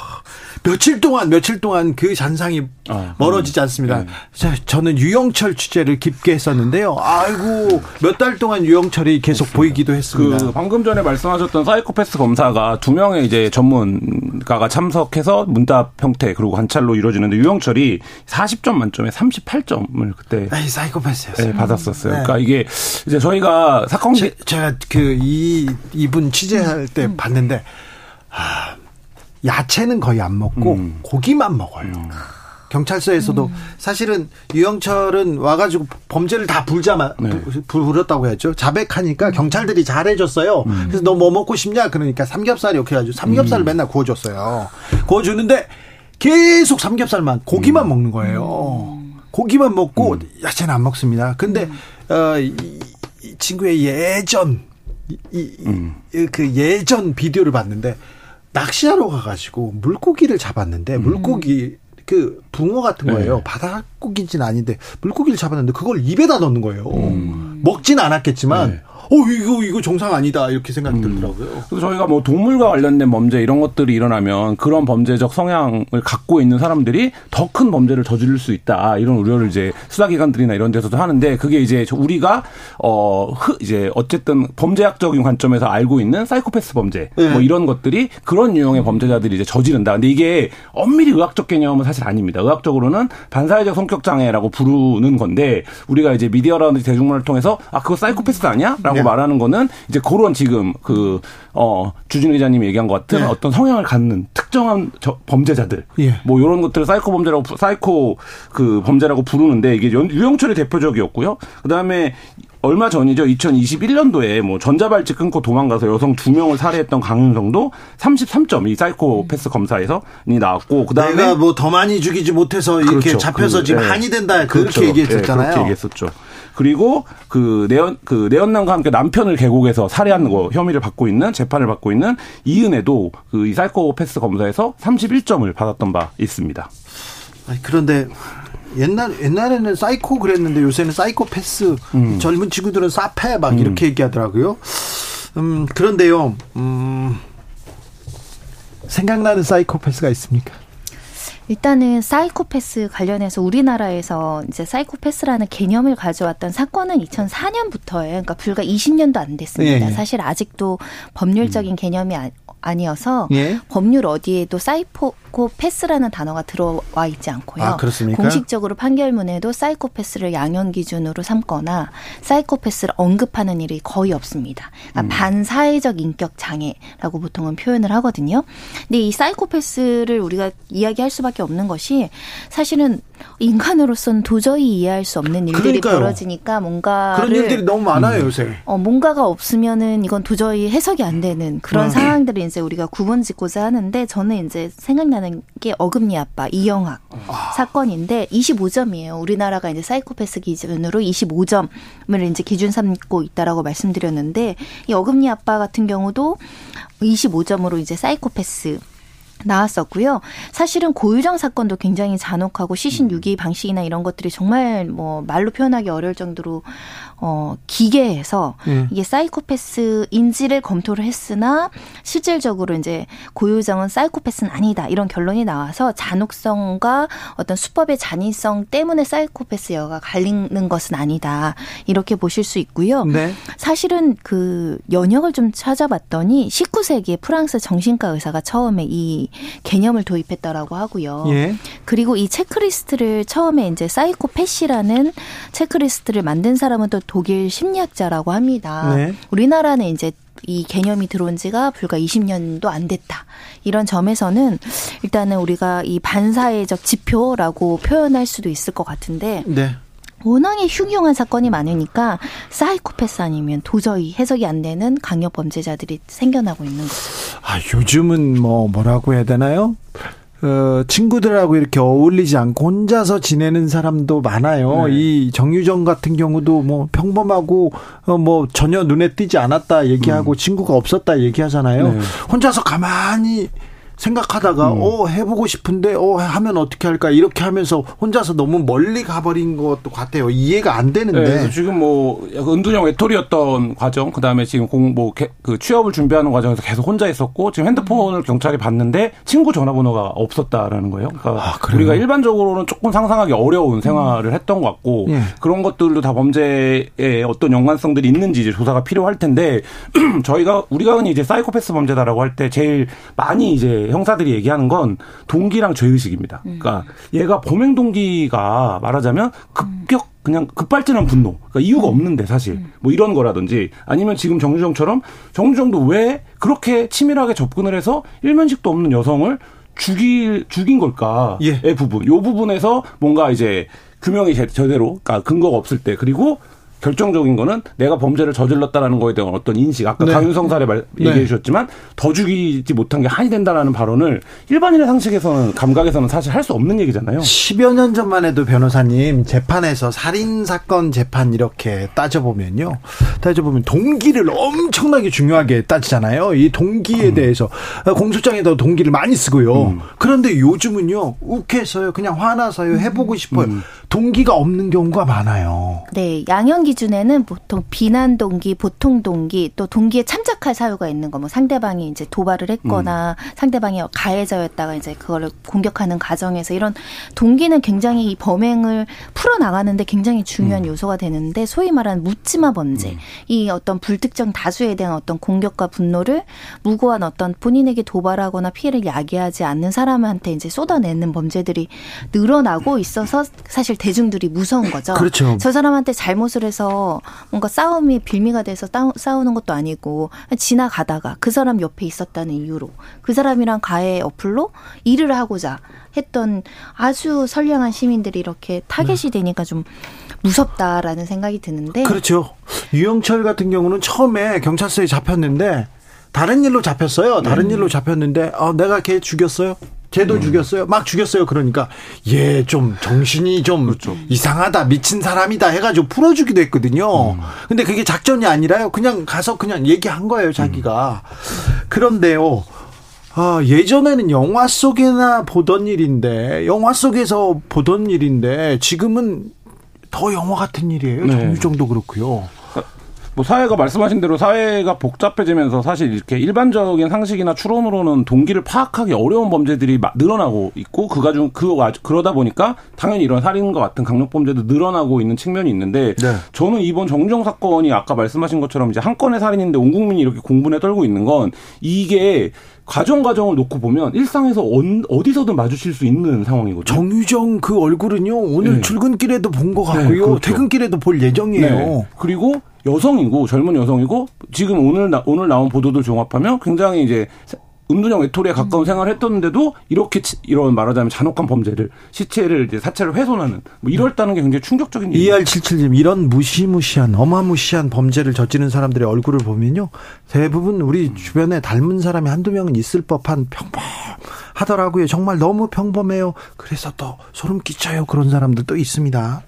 Speaker 1: 며칠 동안 며칠 동안 그 잔상이 아, 멀어지지 않습니다. 네. 저는 유영철 취재를 깊게 했었는데요. 아이고 몇 달 동안 유영철이 계속 그렇습니다. 보이기도 했습니다.
Speaker 5: 그 방금 전에 말씀하셨던 사이코패스 검사가 두 명의 이제 전문가가 참석해서 문답 형태 그리고 관찰로 이루어지는데 유영철이 40점 만점에 38점을 그때
Speaker 1: 아이, 사이코패스였어요.
Speaker 5: 네, 받았었어요. 네. 그러니까 이게 이제 저희가 사건
Speaker 1: 제, 제가 그 이 이분 취재할 때 음. 봤는데 아 야채는 거의 안 먹고 음. 고기만 먹어요. 음. 경찰서에서도 음. 사실은 유영철은 와가지고 범죄를 다 불자마 네. 불렀다고 했죠. 자백하니까 음. 경찰들이 잘해줬어요. 음. 그래서 너 뭐 먹고 싶냐 그러니까 삼겹살 이렇게 해가지고 삼겹살을 음. 맨날 구워줬어요. 구워주는데 계속 삼겹살만 고기만 먹는 거예요. 고기만 먹고 야채는 안 먹습니다. 근데 어, 이, 이 친구의 예전 이, 이, 그 예전 비디오를 봤는데 낚시하러 가가지고 물고기를 잡았는데 음. 물고기 그 붕어 같은 네. 거예요. 네. 바닷고기진 아닌데 물고기를 잡았는데 그걸 입에다 넣는 거예요. 음. 먹진 않았겠지만 네. 어 이거 이거 정상 아니다 이렇게 생각이 음. 들더라고요.
Speaker 5: 그래서 저희가 뭐 동물과 관련된 범죄 이런 것들이 일어나면 그런 범죄적 성향을 갖고 있는 사람들이 더 큰 범죄를 저지를 수 있다 이런 우려를 이제 수사기관들이나 이런 데서도 하는데 그게 이제 우리가 어 이제 어쨌든 범죄학적인 관점에서 알고 있는 사이코패스 범죄 네. 뭐 이런 것들이 그런 유형의 범죄자들이 이제 저지른다. 근데 이게 엄밀히 의학적 개념은 사실 아닙니다. 의학적으로는 반사회적 성격 장애라고 부르는 건데 우리가 이제 미디어라든지 대중문화를 통해서 아 그거 사이코패스 아니야?라고 네. 말하는 거는 이제 그런 지금 그, 어, 주진 의자님이 얘기한 것 같은 네. 어떤 성향을 갖는 특정한 저, 범죄자들. 예. 뭐 이런 것들을 사이코 범죄라고, 사이코 그 범죄라고 부르는데 이게 유영철이 대표적이었고요. 그 다음에 얼마 전이죠. 2021년도에 뭐 전자발찌 끊고 도망가서 여성 두 명을 살해했던 강윤성도 33점 이 사이코패스 검사에서 이 나왔고 그다음에
Speaker 1: 내가 뭐 더 많이 죽이지 못해서 이렇게 그렇죠. 잡혀서 그, 지금 네. 한이 된다 그렇게 그렇죠. 얘기했었잖아요. 네,
Speaker 5: 그렇게 얘기했었죠. 그리고 그 내연 그 내연남과 함께 남편을 계곡에서 살해한 거 혐의를 받고 있는 재판을 받고 있는 이은혜도 그이 사이코패스 검사에서 31점을 받았던 바 있습니다.
Speaker 1: 아니, 그런데 옛날 옛날에는 사이코 그랬는데 요새는 사이코패스 음. 젊은 친구들은 싸패 막 음. 이렇게 얘기하더라고요. 음 그런데요. 음 생각나는 사이코패스가 있습니까?
Speaker 6: 일단은 사이코패스 관련해서 우리나라에서 이제 사이코패스라는 개념을 가져왔던 사건은 2004년부터예요. 그러니까 불과 20년도 안 됐습니다. 예. 사실 아직도 법률적인 음. 개념이 아니어서 예? 법률 어디에도 사이코 패스라는 단어가 들어와 있지 않고요.
Speaker 1: 아, 그렇습니까?
Speaker 6: 공식적으로 판결문에도 사이코패스를 양형 기준으로 삼거나 사이코패스를 언급하는 일이 거의 없습니다. 그러니까 음. 반사회적 인격 장애라고 보통은 표현을 하거든요. 근데 이 사이코패스를 우리가 이야기할 수밖에 없는 것이 사실은 인간으로서는 도저히 이해할 수 없는 일들이 그러니까요. 벌어지니까 뭔가
Speaker 1: 그런 일들이 너무 많아요 요새.
Speaker 6: 어 뭔가가 없으면은 이건 도저히 해석이 안 되는 그런 음. 상황들을 이제 우리가 구분짓고자 하는데 저는 이제 생각나는 게 어금니 아빠 이영학 아. 사건인데 25점이에요. 우리나라가 이제 사이코패스 기준으로 25점을 이제 기준 삼고 있다라고 말씀드렸는데 이 어금니 아빠 같은 경우도 25점으로 이제 사이코패스 나왔었고요. 사실은 고유정 사건도 굉장히 잔혹하고 시신 음. 유기 방식이나 이런 것들이 정말 뭐 말로 표현하기 어려울 정도로 어 기괴해서 음. 이게 사이코패스인지를 검토를 했으나 실질적으로 이제 고유정은 사이코패스는 아니다 이런 결론이 나와서 잔혹성과 어떤 수법의 잔인성 때문에 사이코패스여가 갈리는 것은 아니다 이렇게 보실 수 있고요. 네. 사실은 그 연역을 좀 찾아봤더니 19세기에 프랑스 정신과 의사가 처음에 이 개념을 도입했다라고 하고요. 예. 그리고 이 체크리스트를 처음에 이제 사이코패시라는 체크리스트를 만든 사람은 또 독일 심리학자라고 합니다. 네. 우리나라는 이제 이 개념이 들어온 지가 불과 20년도 안 됐다. 이런 점에서는 일단은 우리가 이 반사회적 지표라고 표현할 수도 있을 것 같은데 네. 워낙에 흉흉한 사건이 많으니까 사이코패스 아니면 도저히 해석이 안 되는 강력 범죄자들이 생겨나고 있는 거죠.
Speaker 1: 아, 요즘은 뭐 뭐라고 해야 되나요? 어, 친구들하고 이렇게 어울리지 않고 혼자서 지내는 사람도 많아요. 네. 이 정유정 같은 경우도 뭐 평범하고 어, 뭐 전혀 눈에 띄지 않았다 얘기하고 음. 친구가 없었다 얘기하잖아요. 네. 혼자서 가만히 생각하다가 음. 어 해보고 싶은데 어 하면 어떻게 할까 이렇게 하면서 혼자서 너무 멀리 가버린 것도 같아요. 이해가 안 되는데 네,
Speaker 5: 지금 뭐 은둔형 외톨이였던 과정, 그 다음에 지금 공 뭐 그 취업을 준비하는 과정에서 계속 혼자 있었고 지금 핸드폰을 경찰이 봤는데 친구 전화번호가 없었다라는 거예요. 그러니까 아, 우리가 일반적으로는 조금 상상하기 어려운 생활을 했던 것 같고 예. 그런 것들도 다 범죄에 어떤 연관성들이 있는지 이제 조사가 필요할 텐데 [clears throat] 저희가 우리가 흔히 이제 사이코패스 범죄다라고 할 때 제일 많이 이제 형사들이 얘기하는 건 동기랑 죄의식입니다. 음. 그러니까 얘가 범행 동기가 말하자면 급격 그냥 급발진한 분노. 그러니까 이유가 음. 없는데 사실 음. 뭐 이런 거라든지 아니면 지금 정유정처럼 정유정도 왜 그렇게 치밀하게 접근을 해서 일면식도 없는 여성을 죽일 죽인 걸까의 예. 부분. 요 부분에서 뭔가 이제 규명이 제대로 그러니까 근거가 없을 때 그리고 결정적인 거는 내가 범죄를 저질렀다라는 거에 대한 어떤 인식. 아까 네. 강윤성 사례 말, 네. 얘기해 주셨지만 더 죽이지 못한 게 한이 된다라는 발언을 일반인의 상식에서는 감각에서는 사실 할 수 없는 얘기잖아요.
Speaker 1: 10여 년 전만 해도 변호사님 재판에서 살인 사건 재판 이렇게 따져보면요. 따져보면 동기를 엄청나게 중요하게 따지잖아요. 이 동기에 음. 대해서 공소장에도 동기를 많이 쓰고요. 음. 그런데 요즘은요. 욱해서요. 그냥 화나서요. 해보고 싶어요. 음. 동기가 없는 경우가 많아요.
Speaker 6: 네, 양형 기 준에는 보통 비난 동기, 보통 동기, 또 동기에 참작할 사유가 있는 거, 뭐 상대방이 이제 도발을 했거나 음. 상대방이 가해자였다가 이제 그거를 공격하는 과정에서 이런 동기는 굉장히 이 범행을 풀어 나가는데 굉장히 중요한 음. 요소가 되는데 소위 말하는 묻지마 범죄, 음. 이 어떤 불특정 다수에 대한 어떤 공격과 분노를 무고한 어떤 본인에게 도발하거나 피해를 야기하지 않는 사람한테 이제 쏟아내는 범죄들이 늘어나고 있어서 사실 대중들이 무서운 거죠.
Speaker 1: 그렇죠.
Speaker 6: 저 사람한테 잘못을 해서 뭔가 싸움이 빌미가 돼서 싸우는 것도 아니고 지나가다가 그 사람 옆에 있었다는 이유로 그 사람이랑 가해 어플로 일을 하고자 했던 아주 선량한 시민들이 이렇게 타겟이 네. 되니까 좀 무섭다라는 생각이 드는데
Speaker 1: 그렇죠. 유영철 같은 경우는 처음에 경찰서에 잡혔는데 다른 일로 잡혔어요. 다른 음. 일로 잡혔는데 어, 내가 걔 죽였어요. 쟤도 음. 죽였어요. 막 죽였어요. 그러니까 얘 좀 정신이 좀 그렇죠. 이상하다. 미친 사람이다 해가지고 풀어주기도 했거든요. 음. 근데 그게 작전이 아니라요. 그냥 가서 그냥 얘기한 거예요. 자기가. 음. 그런데요. 아, 예전에는 영화 속에나 보던 일인데 영화 속에서 보던 일인데 지금은 더 영화 같은 일이에요. 네. 정유정도 그렇고요.
Speaker 5: 뭐 사회가 말씀하신 대로 사회가 복잡해지면서 사실 이렇게 일반적인 상식이나 추론으로는 동기를 파악하기 어려운 범죄들이 늘어나고 있고 그가 중 그 그러다 보니까 당연히 이런 살인과 같은 강력 범죄도 늘어나고 있는 측면이 있는데 네. 저는 이번 정정 사건이 아까 말씀하신 것처럼 이제 한 건의 살인인데 온 국민이 이렇게 공분에 떨고 있는 건 이게 과정 과정을 놓고 보면 일상에서 어디서든 마주칠 수 있는 상황이거든요.
Speaker 1: 정유정 그 얼굴은요 오늘 네. 출근길에도 본 것 같고요, 네, 그렇죠. 퇴근길에도 볼 예정이에요. 네.
Speaker 5: 그리고 여성이고 젊은 여성이고 지금 오늘 나, 오늘 나온 보도들 종합하면 굉장히 이제 음둔형 외톨이에 가까운 음. 생활을 했었는데도 이렇게 이런 말하자면 잔혹한 범죄를 시체를 이제 사체를 훼손하는 뭐 이럴다는 게 굉장히 충격적인
Speaker 1: 일이에요. ER77님 이런 무시무시한 어마무시한 범죄를 저지른 사람들의 얼굴을 보면요 대부분 우리 음. 주변에 닮은 사람이 한두 명은 있을 법한 평범하더라고요. 정말 너무 평범해요. 그래서 또 소름 끼쳐요. 그런 사람들도 있습니다.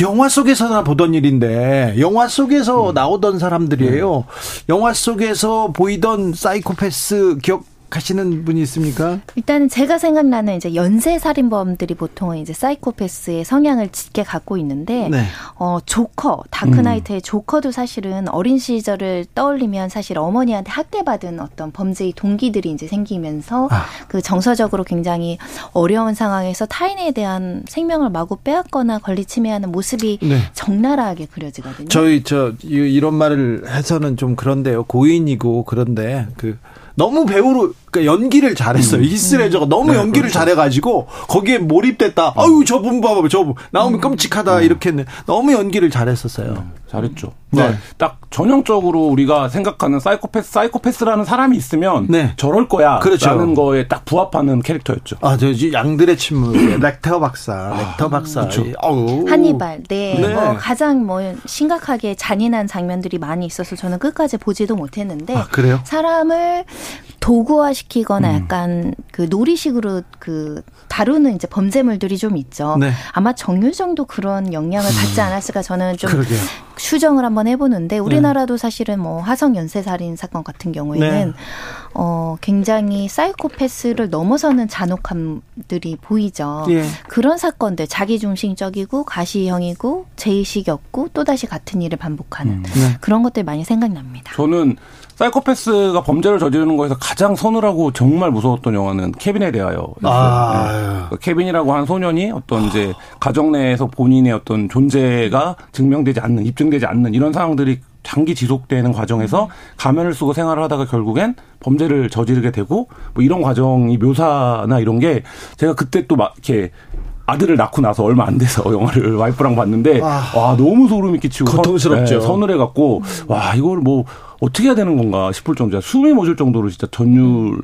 Speaker 1: 영화 속에서나 보던 일인데 영화 속에서 음. 나오던 사람들이에요. 음. 영화 속에서 보이던 사이코패스 기억 하시는 분이 있습니까?
Speaker 6: 일단은 제가 생각나는 이제 연쇄 살인범들이 보통은 이제 사이코패스의 성향을 짙게 갖고 있는데 네. 어 조커 다크나이트의 음. 조커도 사실은 어린 시절을 떠올리면 사실 어머니한테 학대받은 어떤 범죄의 동기들이 이제 생기면서 아. 그 정서적으로 굉장히 어려운 상황에서 타인에 대한 생명을 마구 빼앗거나 권리 침해하는 모습이 네. 적나라하게 그려지거든요.
Speaker 1: 저희 저 이런 말을 해서는 좀 그런데요. 고인이고 그런데 그 너무 배우로 그러니까 연기를 잘했어요. 음. 히스 레저가 너무 네, 연기를 그렇죠. 잘해가지고 거기에 몰입됐다. 아유 저분 봐봐, 저분 나오면 음. 끔찍하다 음. 이렇게 너무 연기를 잘했었어요. 네,
Speaker 5: 잘했죠. 네. 딱 전형적으로 우리가 생각하는 사이코패스, 사이코패스라는 사람이 있으면 네. 저럴 거야. 그렇죠. 라는 거에 딱 부합하는 캐릭터였죠.
Speaker 1: 아, 저 양들의 침묵, 렉터 박사, 아, 렉터 박사. 그렇죠.
Speaker 6: 한니발. 네. 네. 뭐 가장 뭐 심각하게 잔인한 장면들이 많이 있어서 저는 끝까지 보지도 못했는데 아,
Speaker 1: 그래요?
Speaker 6: 사람을 도구화 시키거나 음. 약간 그 놀이식으로 그 다루는 이제 범죄물들이 좀 있죠. 네. 아마 정유정도 그런 영향을 받지 음. 않았을까 저는 좀 그러게요. 추정을 한번 해보는데 우리나라도 네. 사실은 뭐 화성 연쇄살인 사건 같은 경우에는 네. 어 굉장히 사이코패스를 넘어서는 잔혹함들이 보이죠. 예. 그런 사건들 자기중심적이고 가시형이고 제의식이 없고 또 다시 같은 일을 반복하는 음. 네. 그런 것들 많이 생각납니다.
Speaker 5: 저는 사이코패스가 범죄를 저지르는 거에서 가장 서늘하고 정말 무서웠던 영화는 케빈에 대하여. 아. 네. 케빈이라고 한 소년이 어떤 이제 가정 내에서 본인의 어떤 존재가 증명되지 않는, 입증되지 않는 이런 상황들이 장기 지속되는 과정에서 가면을 쓰고 생활을 하다가 결국엔 범죄를 저지르게 되고 뭐 이런 과정이 묘사나 이런 게 제가 그때 또 막 이렇게 아들을 낳고 나서 얼마 안 돼서 영화를 [laughs] 와이프랑 봤는데 아, 와 너무 소름이 끼치고
Speaker 1: 고통스럽죠.
Speaker 5: 서, 네, 서늘해 갖고 와 이걸 뭐 어떻게 해야 되는 건가 싶을 정도야 숨이 멎을 정도로 진짜 전율을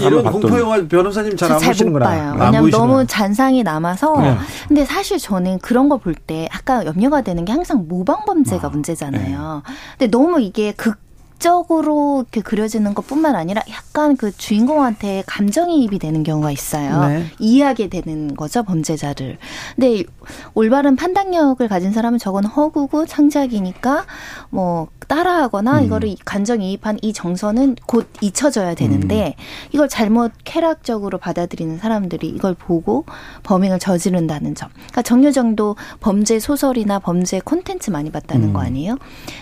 Speaker 1: 이런 공포 영화 변호사님 잘 안 보시는구나.
Speaker 6: 왜냐면 너무 잔상이 남아서. 네. 근데 사실 저는 그런 거 볼 때 아까 염려가 되는 게 항상 모방 범죄가 아, 문제잖아요. 네. 근데 너무 이게 극 극적으로 이렇게 그려지는 것뿐만 아니라 약간 그 주인공한테 감정이입이 되는 경우가 있어요. 네. 이해하게 되는 거죠 범죄자를. 근데 올바른 판단력을 가진 사람은 저건 허구고 창작이니까 뭐 따라하거나 음. 이거를 감정이입한 이 정서는 곧 잊혀져야 되는데 음. 이걸 잘못 쾌락적으로 받아들이는 사람들이 이걸 보고 범행을 저지른다는 점. 그러니까 정유정도 범죄 소설이나 범죄 콘텐츠 많이 봤다는 음. 거 아니에요?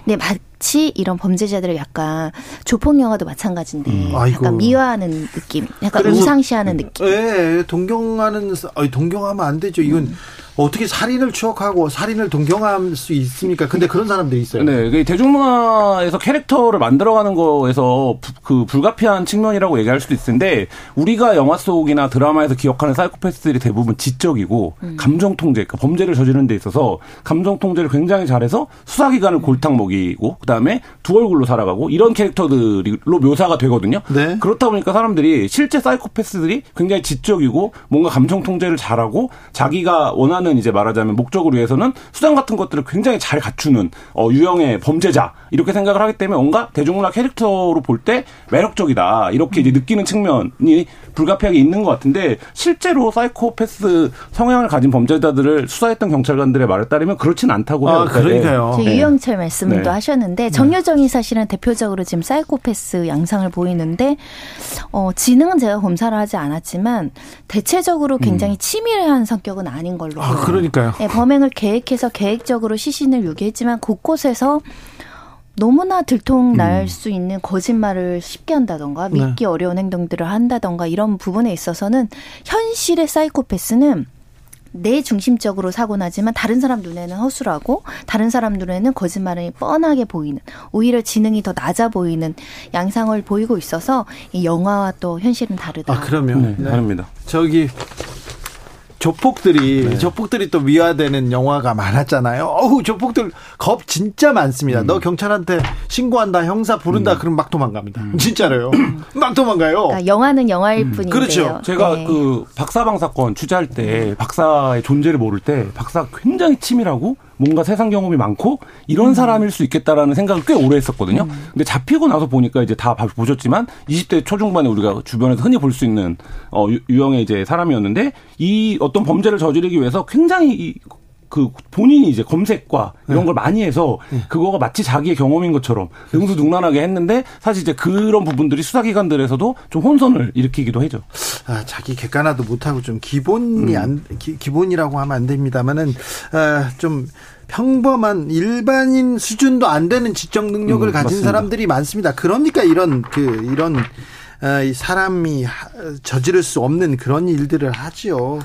Speaker 6: 근데 마치 이런 범죄자들을 약간 조폭 영화도 마찬가지인데 음. 약간 미화하는 느낌, 약간 우상시하는 느낌.
Speaker 1: 예, 동경하는 아니 동경하면 안 되죠. 이건 음. 어떻게 살인을 추억하고 살인을 동경할 수 있습니까? 근데 그런 사람들이 있어요.
Speaker 5: 네, 대중문화에서 캐릭터를 만들어가는 거에서 부, 그 불가피한 측면이라고 얘기할 수도 있는데 우리가 영화 속이나 드라마에서 기억하는 사이코패스들이 대부분 지적이고 음. 감정 통제, 그러니까 범죄를 저지르는 데 있어서 감정 통제를 굉장히 잘해서 수사기관을 골탕 먹이고 그다음에 두 얼굴로 살아가고 이런 캐릭터들로 묘사가 되거든요. 네. 그렇다 보니까 사람들이 실제 사이코패스들이 굉장히 지적이고 뭔가 감정 통제를 잘하고 자기가 원하는 하는 이제 말하자면 목적을 위해서는 수단 같은 것들을 굉장히 잘 갖추는 어, 유형의 범죄자 이렇게 생각을 하기 때문에 뭔가 대중문화 캐릭터로 볼 때 매력적이다 이렇게 이제 느끼는 측면이 불가피하게 있는 것 같은데 실제로 사이코패스 성향을 가진 범죄자들을 수사했던 경찰관들의 말에 따르면 그렇진 않다고 해요. 아,
Speaker 1: 그러니까요.
Speaker 6: 네. 유영철 말씀도 네. 하셨는데 정효정이 사실은 대표적으로 지금 사이코패스 양상을 보이는데 어, 지능은 제가 검사를 하지 않았지만 대체적으로 굉장히 음. 치밀한 성격은 아닌 걸로
Speaker 1: 아, 그러니까요.
Speaker 6: 네, 범행을 계획해서 계획적으로 시신을 유기했지만 곳곳에서 너무나 들통 날수 음. 있는 거짓말을 쉽게 한다던가 네. 믿기 네. 어려운 행동들을 한다던가 이런 부분에 있어서는 현실의 사이코패스는 내 중심적으로 사고 나지만 다른 사람 눈에는 허술하고 다른 사람 눈에는 거짓말이 뻔하게 보이는 오히려 지능이 더 낮아 보이는 양상을 보이고 있어서 이 영화와 또 현실은 다르다.
Speaker 1: 아 그러면
Speaker 5: 네, 다릅니다.
Speaker 1: 저기 조폭들이 네. 조폭들이 또 미화되는 영화가 많았잖아요. 어우 조폭들 겁 진짜 많습니다. 음. 너 경찰한테 신고한다, 형사 부른다, 음. 그럼 막 도망갑니다. 음. 진짜로요. [clears throat] 막 도망가요.
Speaker 6: 그러니까 영화는 영화일 음. 뿐인데요.
Speaker 1: 그렇죠.
Speaker 5: 제가 네. 그 박사방 사건 취재할 때 박사의 존재를 모를 때 박사 굉장히 치밀하고 뭔가 세상 경험이 많고 이런 음. 사람일 수 있겠다라는 생각을 꽤 오래 했었거든요. 음. 근데 잡히고 나서 보니까 이제 다 보셨지만 20대 초중반에 우리가 주변에서 흔히 볼 수 있는 어 유형의 이제 사람이었는데 이 어떤 범죄를 저지르기 위해서 굉장히 그 본인이 이제 검색과 이런 네. 걸 많이 해서 네. 그거가 마치 자기의 경험인 것처럼 능수능란하게 했는데 사실 이제 그런 부분들이 수사기관들에서도 좀 혼선을 일으키기도 하죠.
Speaker 1: 아, 자기 객관화도 못하고 좀 기본이 음. 안 기, 본이라고 하면 안 됩니다만은 아, 좀 평범한 일반인 수준도 안 되는 지적 능력을 음, 가진 맞습니다. 사람들이 많습니다. 그러니까 이런 그 이런 아, 사람이 저지를 수 없는 그런 일들을 하지요.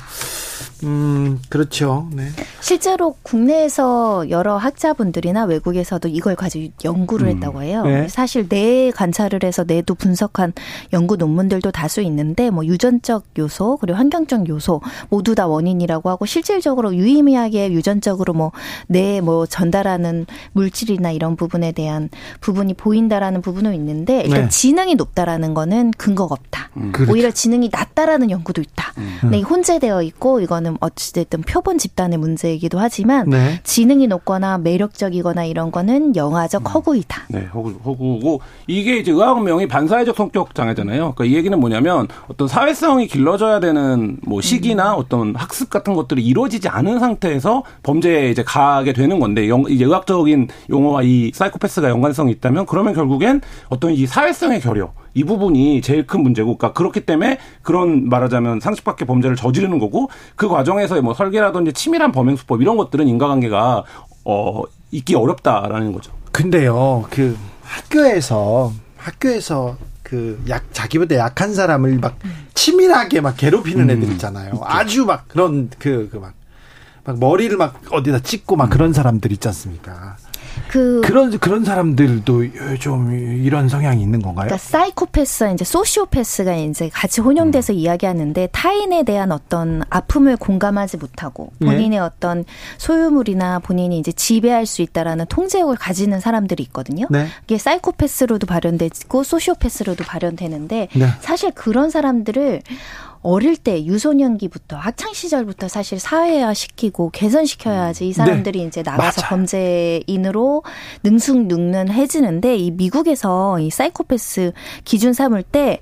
Speaker 1: 음, 그렇죠. 네.
Speaker 6: 실제로 국내에서 여러 학자분들이나 외국에서도 이걸 가지고 연구를 음. 했다고 해요. 네. 사실 뇌 관찰을 해서 뇌도 분석한 연구 논문들도 다수 있는데 뭐 유전적 요소 그리고 환경적 요소 모두 다 원인이라고 하고 실질적으로 유의미하게 유전적으로 뭐 뇌에 뭐 전달하는 물질이나 이런 부분에 대한 부분이 보인다라는 부분은 있는데 일단 네. 지능이 높다라는 거는 근거가 없다. 음. 그렇죠. 오히려 지능이 낮다라는 연구도 있다. 음. 근데 혼재되어 있고 이거는 어찌됐든 표본 집단의 문제이기도 하지만 네. 지능이 높거나 매력적이거나 이런 거는 영화적 음. 허구이다.
Speaker 5: 네, 허구, 허구고 이게 이제 의학명이 반사회적 성격 장애잖아요. 그러니까 이 얘기는 뭐냐면 어떤 사회성이 길러져야 되는 뭐 시기나 음. 어떤 학습 같은 것들이 이루어지지 않은 상태에서 범죄에 이제 가게 되는 건데 영, 이제 의학적인 용어와 이 사이코패스가 연관성이 있다면 그러면 결국엔 어떤 이 사회성의 결여 이 부분이 제일 큰 문제고, 그러니까 그렇기 때문에 그런 말하자면 상식 밖의 범죄를 저지르는 거고, 그 과정에서 뭐 설계라든지 치밀한 범행 수법 이런 것들은 인과관계가 어 있기 어렵다라는 거죠.
Speaker 1: 근데요, 그 학교에서 학교에서 그 약 자기보다 약한 사람을 막 치밀하게 막 괴롭히는 음, 애들 있잖아요. 있죠. 아주 막 그런 그 그 막 막 머리를 막 어디다 찍고 막 음. 그런 사람들 있지 않습니까? 그 그런 그런 사람들도 좀 이런 성향이 있는 건가요?
Speaker 6: 그러니까 사이코패스와 이제 소시오패스가 이제 같이 혼용돼서 음. 이야기하는데 타인에 대한 어떤 아픔을 공감하지 못하고 네. 본인의 네. 어떤 소유물이나 본인이 이제 지배할 수 있다라는 통제욕을 가지는 사람들이 있거든요. 네. 이게 사이코패스로도 발현되고 소시오패스로도 발현되는데 네. 사실 그런 사람들을 어릴 때 유소년기부터 학창 시절부터 사실 사회화 시키고 개선시켜야지 이 사람들이 네. 이제 나가서 맞아. 범죄인으로 능숙능는해지는데 이 미국에서 이 사이코패스 기준 삼을 때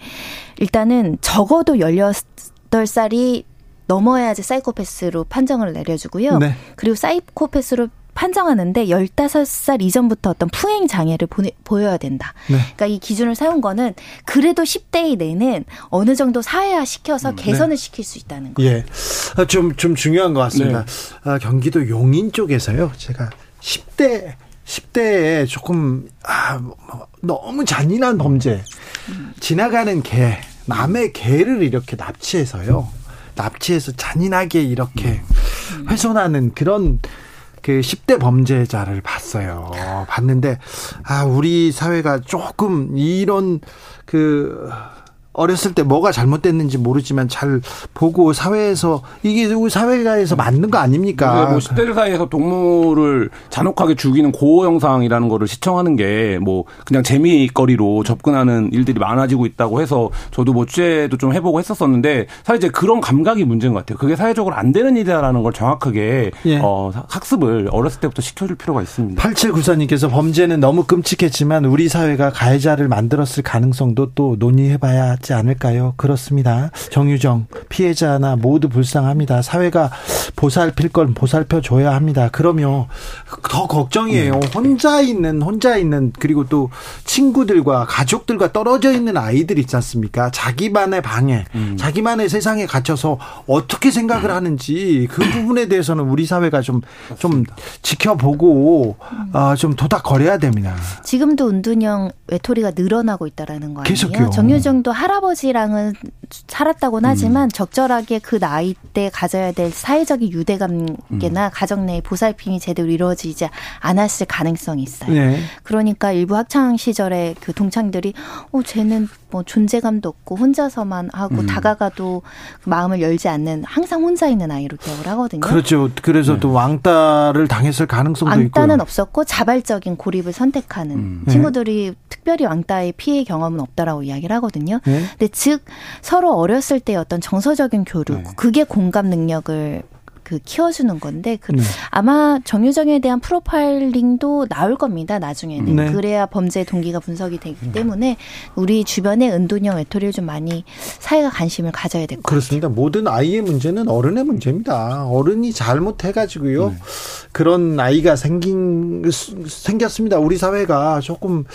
Speaker 6: 일단은 적어도 18살이 넘어야지 사이코패스로 판정을 내려주고요. 네. 그리고 사이코패스로 판정하는데 15살 이전부터 어떤 풍행 장애를 보내, 보여야 된다. 네. 그러니까 이 기준을 세운 거는 그래도 10대 이내는 어느 정도 사회화 시켜서 음, 개선을 네. 시킬 수 있다는 거예요. 예.
Speaker 1: 아, 좀, 좀 중요한 것 같습니다. 네. 아, 경기도 용인 쪽에서요. 제가 10대 10대에 조금 아, 뭐, 너무 잔인한 범죄. 지나가는 개, 남의 개를 이렇게 납치해서요. 납치해서 잔인하게 이렇게 음. 훼손하는 그런 그 10대 범죄자를 봤어요. 봤는데 아 우리 사회가 조금 이런 그 어렸을 때 뭐가 잘못됐는지 모르지만 잘 보고 사회에서 이게 우리 사회가에서 맞는 거 아닙니까?
Speaker 5: 뭐 10대들 사이에서 동물을 잔혹하게 죽이는 고어 영상이라는 거를 시청하는 게 뭐 그냥 재미거리로 접근하는 일들이 많아지고 있다고 해서 저도 뭐 취재도 좀 해보고 했었었는데 사실 이제 그런 감각이 문제인 것 같아요. 그게 사회적으로 안 되는 일이라는 걸 정확하게 예. 어, 학습을 어렸을 때부터 시켜줄 필요가 있습니다.
Speaker 1: 8794님께서 범죄는 너무 끔찍했지만 우리 사회가 가해자를 만들었을 가능성도 또 논의해봐야 맞지 않을까요? 그렇습니다. 정유정 피해자나 모두 불쌍합니다. 사회가 보살필 건 보살펴 줘야 합니다. 그러면 더 걱정이에요. 네. 혼자 있는 혼자 있는 그리고 또 친구들과 가족들과 떨어져 있는 아이들 있지 않습니까? 자기만의 방에 음. 자기만의 세상에 갇혀서 어떻게 생각을 하는지 그 부분에 대해서는 우리 사회가 좀좀 지켜보고 어, 좀 도닥거려야 됩니다.
Speaker 6: 지금도 은둔형 외톨이가 늘어나고 있다라는 거 아니에요? 계속요. 정유정도 할아 할아버지랑은 살았다고는 음. 하지만 적절하게 그 나이 때 가져야 될 사회적인 유대감계나 음. 가정 내의 보살핌이 제대로 이루어지지 않았을 가능성이 있어요. 네. 그러니까 일부 학창 시절에 그 동창들이 어 쟤는 뭐 존재감도 없고 혼자서만 하고 음. 다가가도 그 마음을 열지 않는 항상 혼자 있는 아이로 기억을 하거든요.
Speaker 1: 그렇죠. 그래서 네. 또 왕따를 당했을 가능성도
Speaker 6: 왕따는
Speaker 1: 있고요.
Speaker 6: 왕따는 없었고 자발적인 고립을 선택하는 음. 친구들이 네. 특별히 왕따의 피해 경험은 없다라고 이야기를 하거든요. 네. 근데 즉 서로 어렸을 때 어떤 정서적인 교류, 네. 그게 공감 능력을 그 키워주는 건데 그 네. 아마 정유정에 대한 프로파일링도 나올 겁니다 나중에는 네. 그래야 범죄 동기가 분석이 되기 네. 때문에 우리 주변에 은둔형 외톨이를 좀 많이 사회가 관심을 가져야 될 것 같아요.
Speaker 1: 그렇습니다. 모든 아이의 문제는 어른의 문제입니다. 어른이 잘못해가지고요 네. 그런 아이가 생긴 생겼습니다. 우리 사회가 조금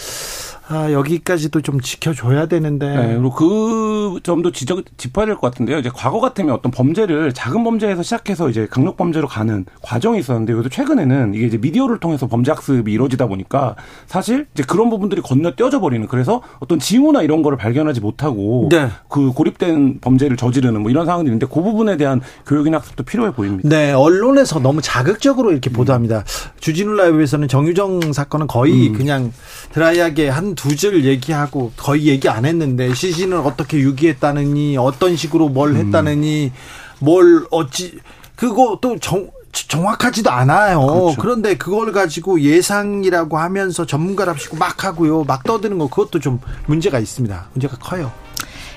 Speaker 1: 아, 여기까지도 좀 지켜줘야 되는데.
Speaker 5: 네, 그리고 그 점도 지적, 짚어야 될 것 같은데요. 이제 과거 같으면 어떤 범죄를 작은 범죄에서 시작해서 이제 강력 범죄로 가는 과정이 있었는데, 그래도 최근에는 이게 이제 미디어를 통해서 범죄 학습이 이루어지다 보니까 사실 이제 그런 부분들이 건너 떼어져 버리는 그래서 어떤 징후나 이런 거를 발견하지 못하고
Speaker 1: 네.
Speaker 5: 그 고립된 범죄를 저지르는 뭐 이런 상황들이 있는데 그 부분에 대한 교육이나 학습도 필요해 보입니다.
Speaker 1: 네, 언론에서 너무 자극적으로 이렇게 보도합니다. 주진우 라이브에서는 정유정 사건은 거의
Speaker 5: 음.
Speaker 1: 그냥 드라이하게 한두 줄 얘기하고 거의 얘기 안 했는데 시신을 어떻게 유기했다느니 어떤 식으로 뭘
Speaker 5: 음.
Speaker 1: 했다느니 뭘 어찌 그거 또 정, 정확하지도 않아요.
Speaker 5: 그렇죠.
Speaker 1: 그런데 그걸 가지고 예상이라고 하면서 전문가랍시고 막 하고요. 막 떠드는 거 그것도 좀 문제가 있습니다. 문제가 커요.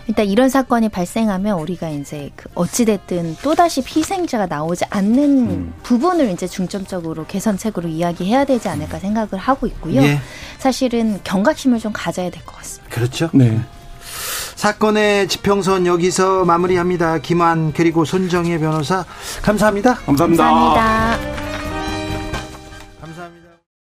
Speaker 6: 일단 이런 사건이 발생하면 우리가 이제 그 어찌됐든 또다시 희생자가 나오지 않는 부분을 이제 중점적으로 개선책으로 이야기해야 되지 않을까 생각을 하고 있고요.
Speaker 1: 예.
Speaker 6: 사실은 경각심을 좀 가져야 될 것 같습니다.
Speaker 1: 그렇죠.
Speaker 5: 네.
Speaker 1: 사건의 지평선 여기서 마무리합니다. 김환 그리고 손정혜 변호사 감사합니다.
Speaker 5: 감사합니다.
Speaker 6: 감사합니다.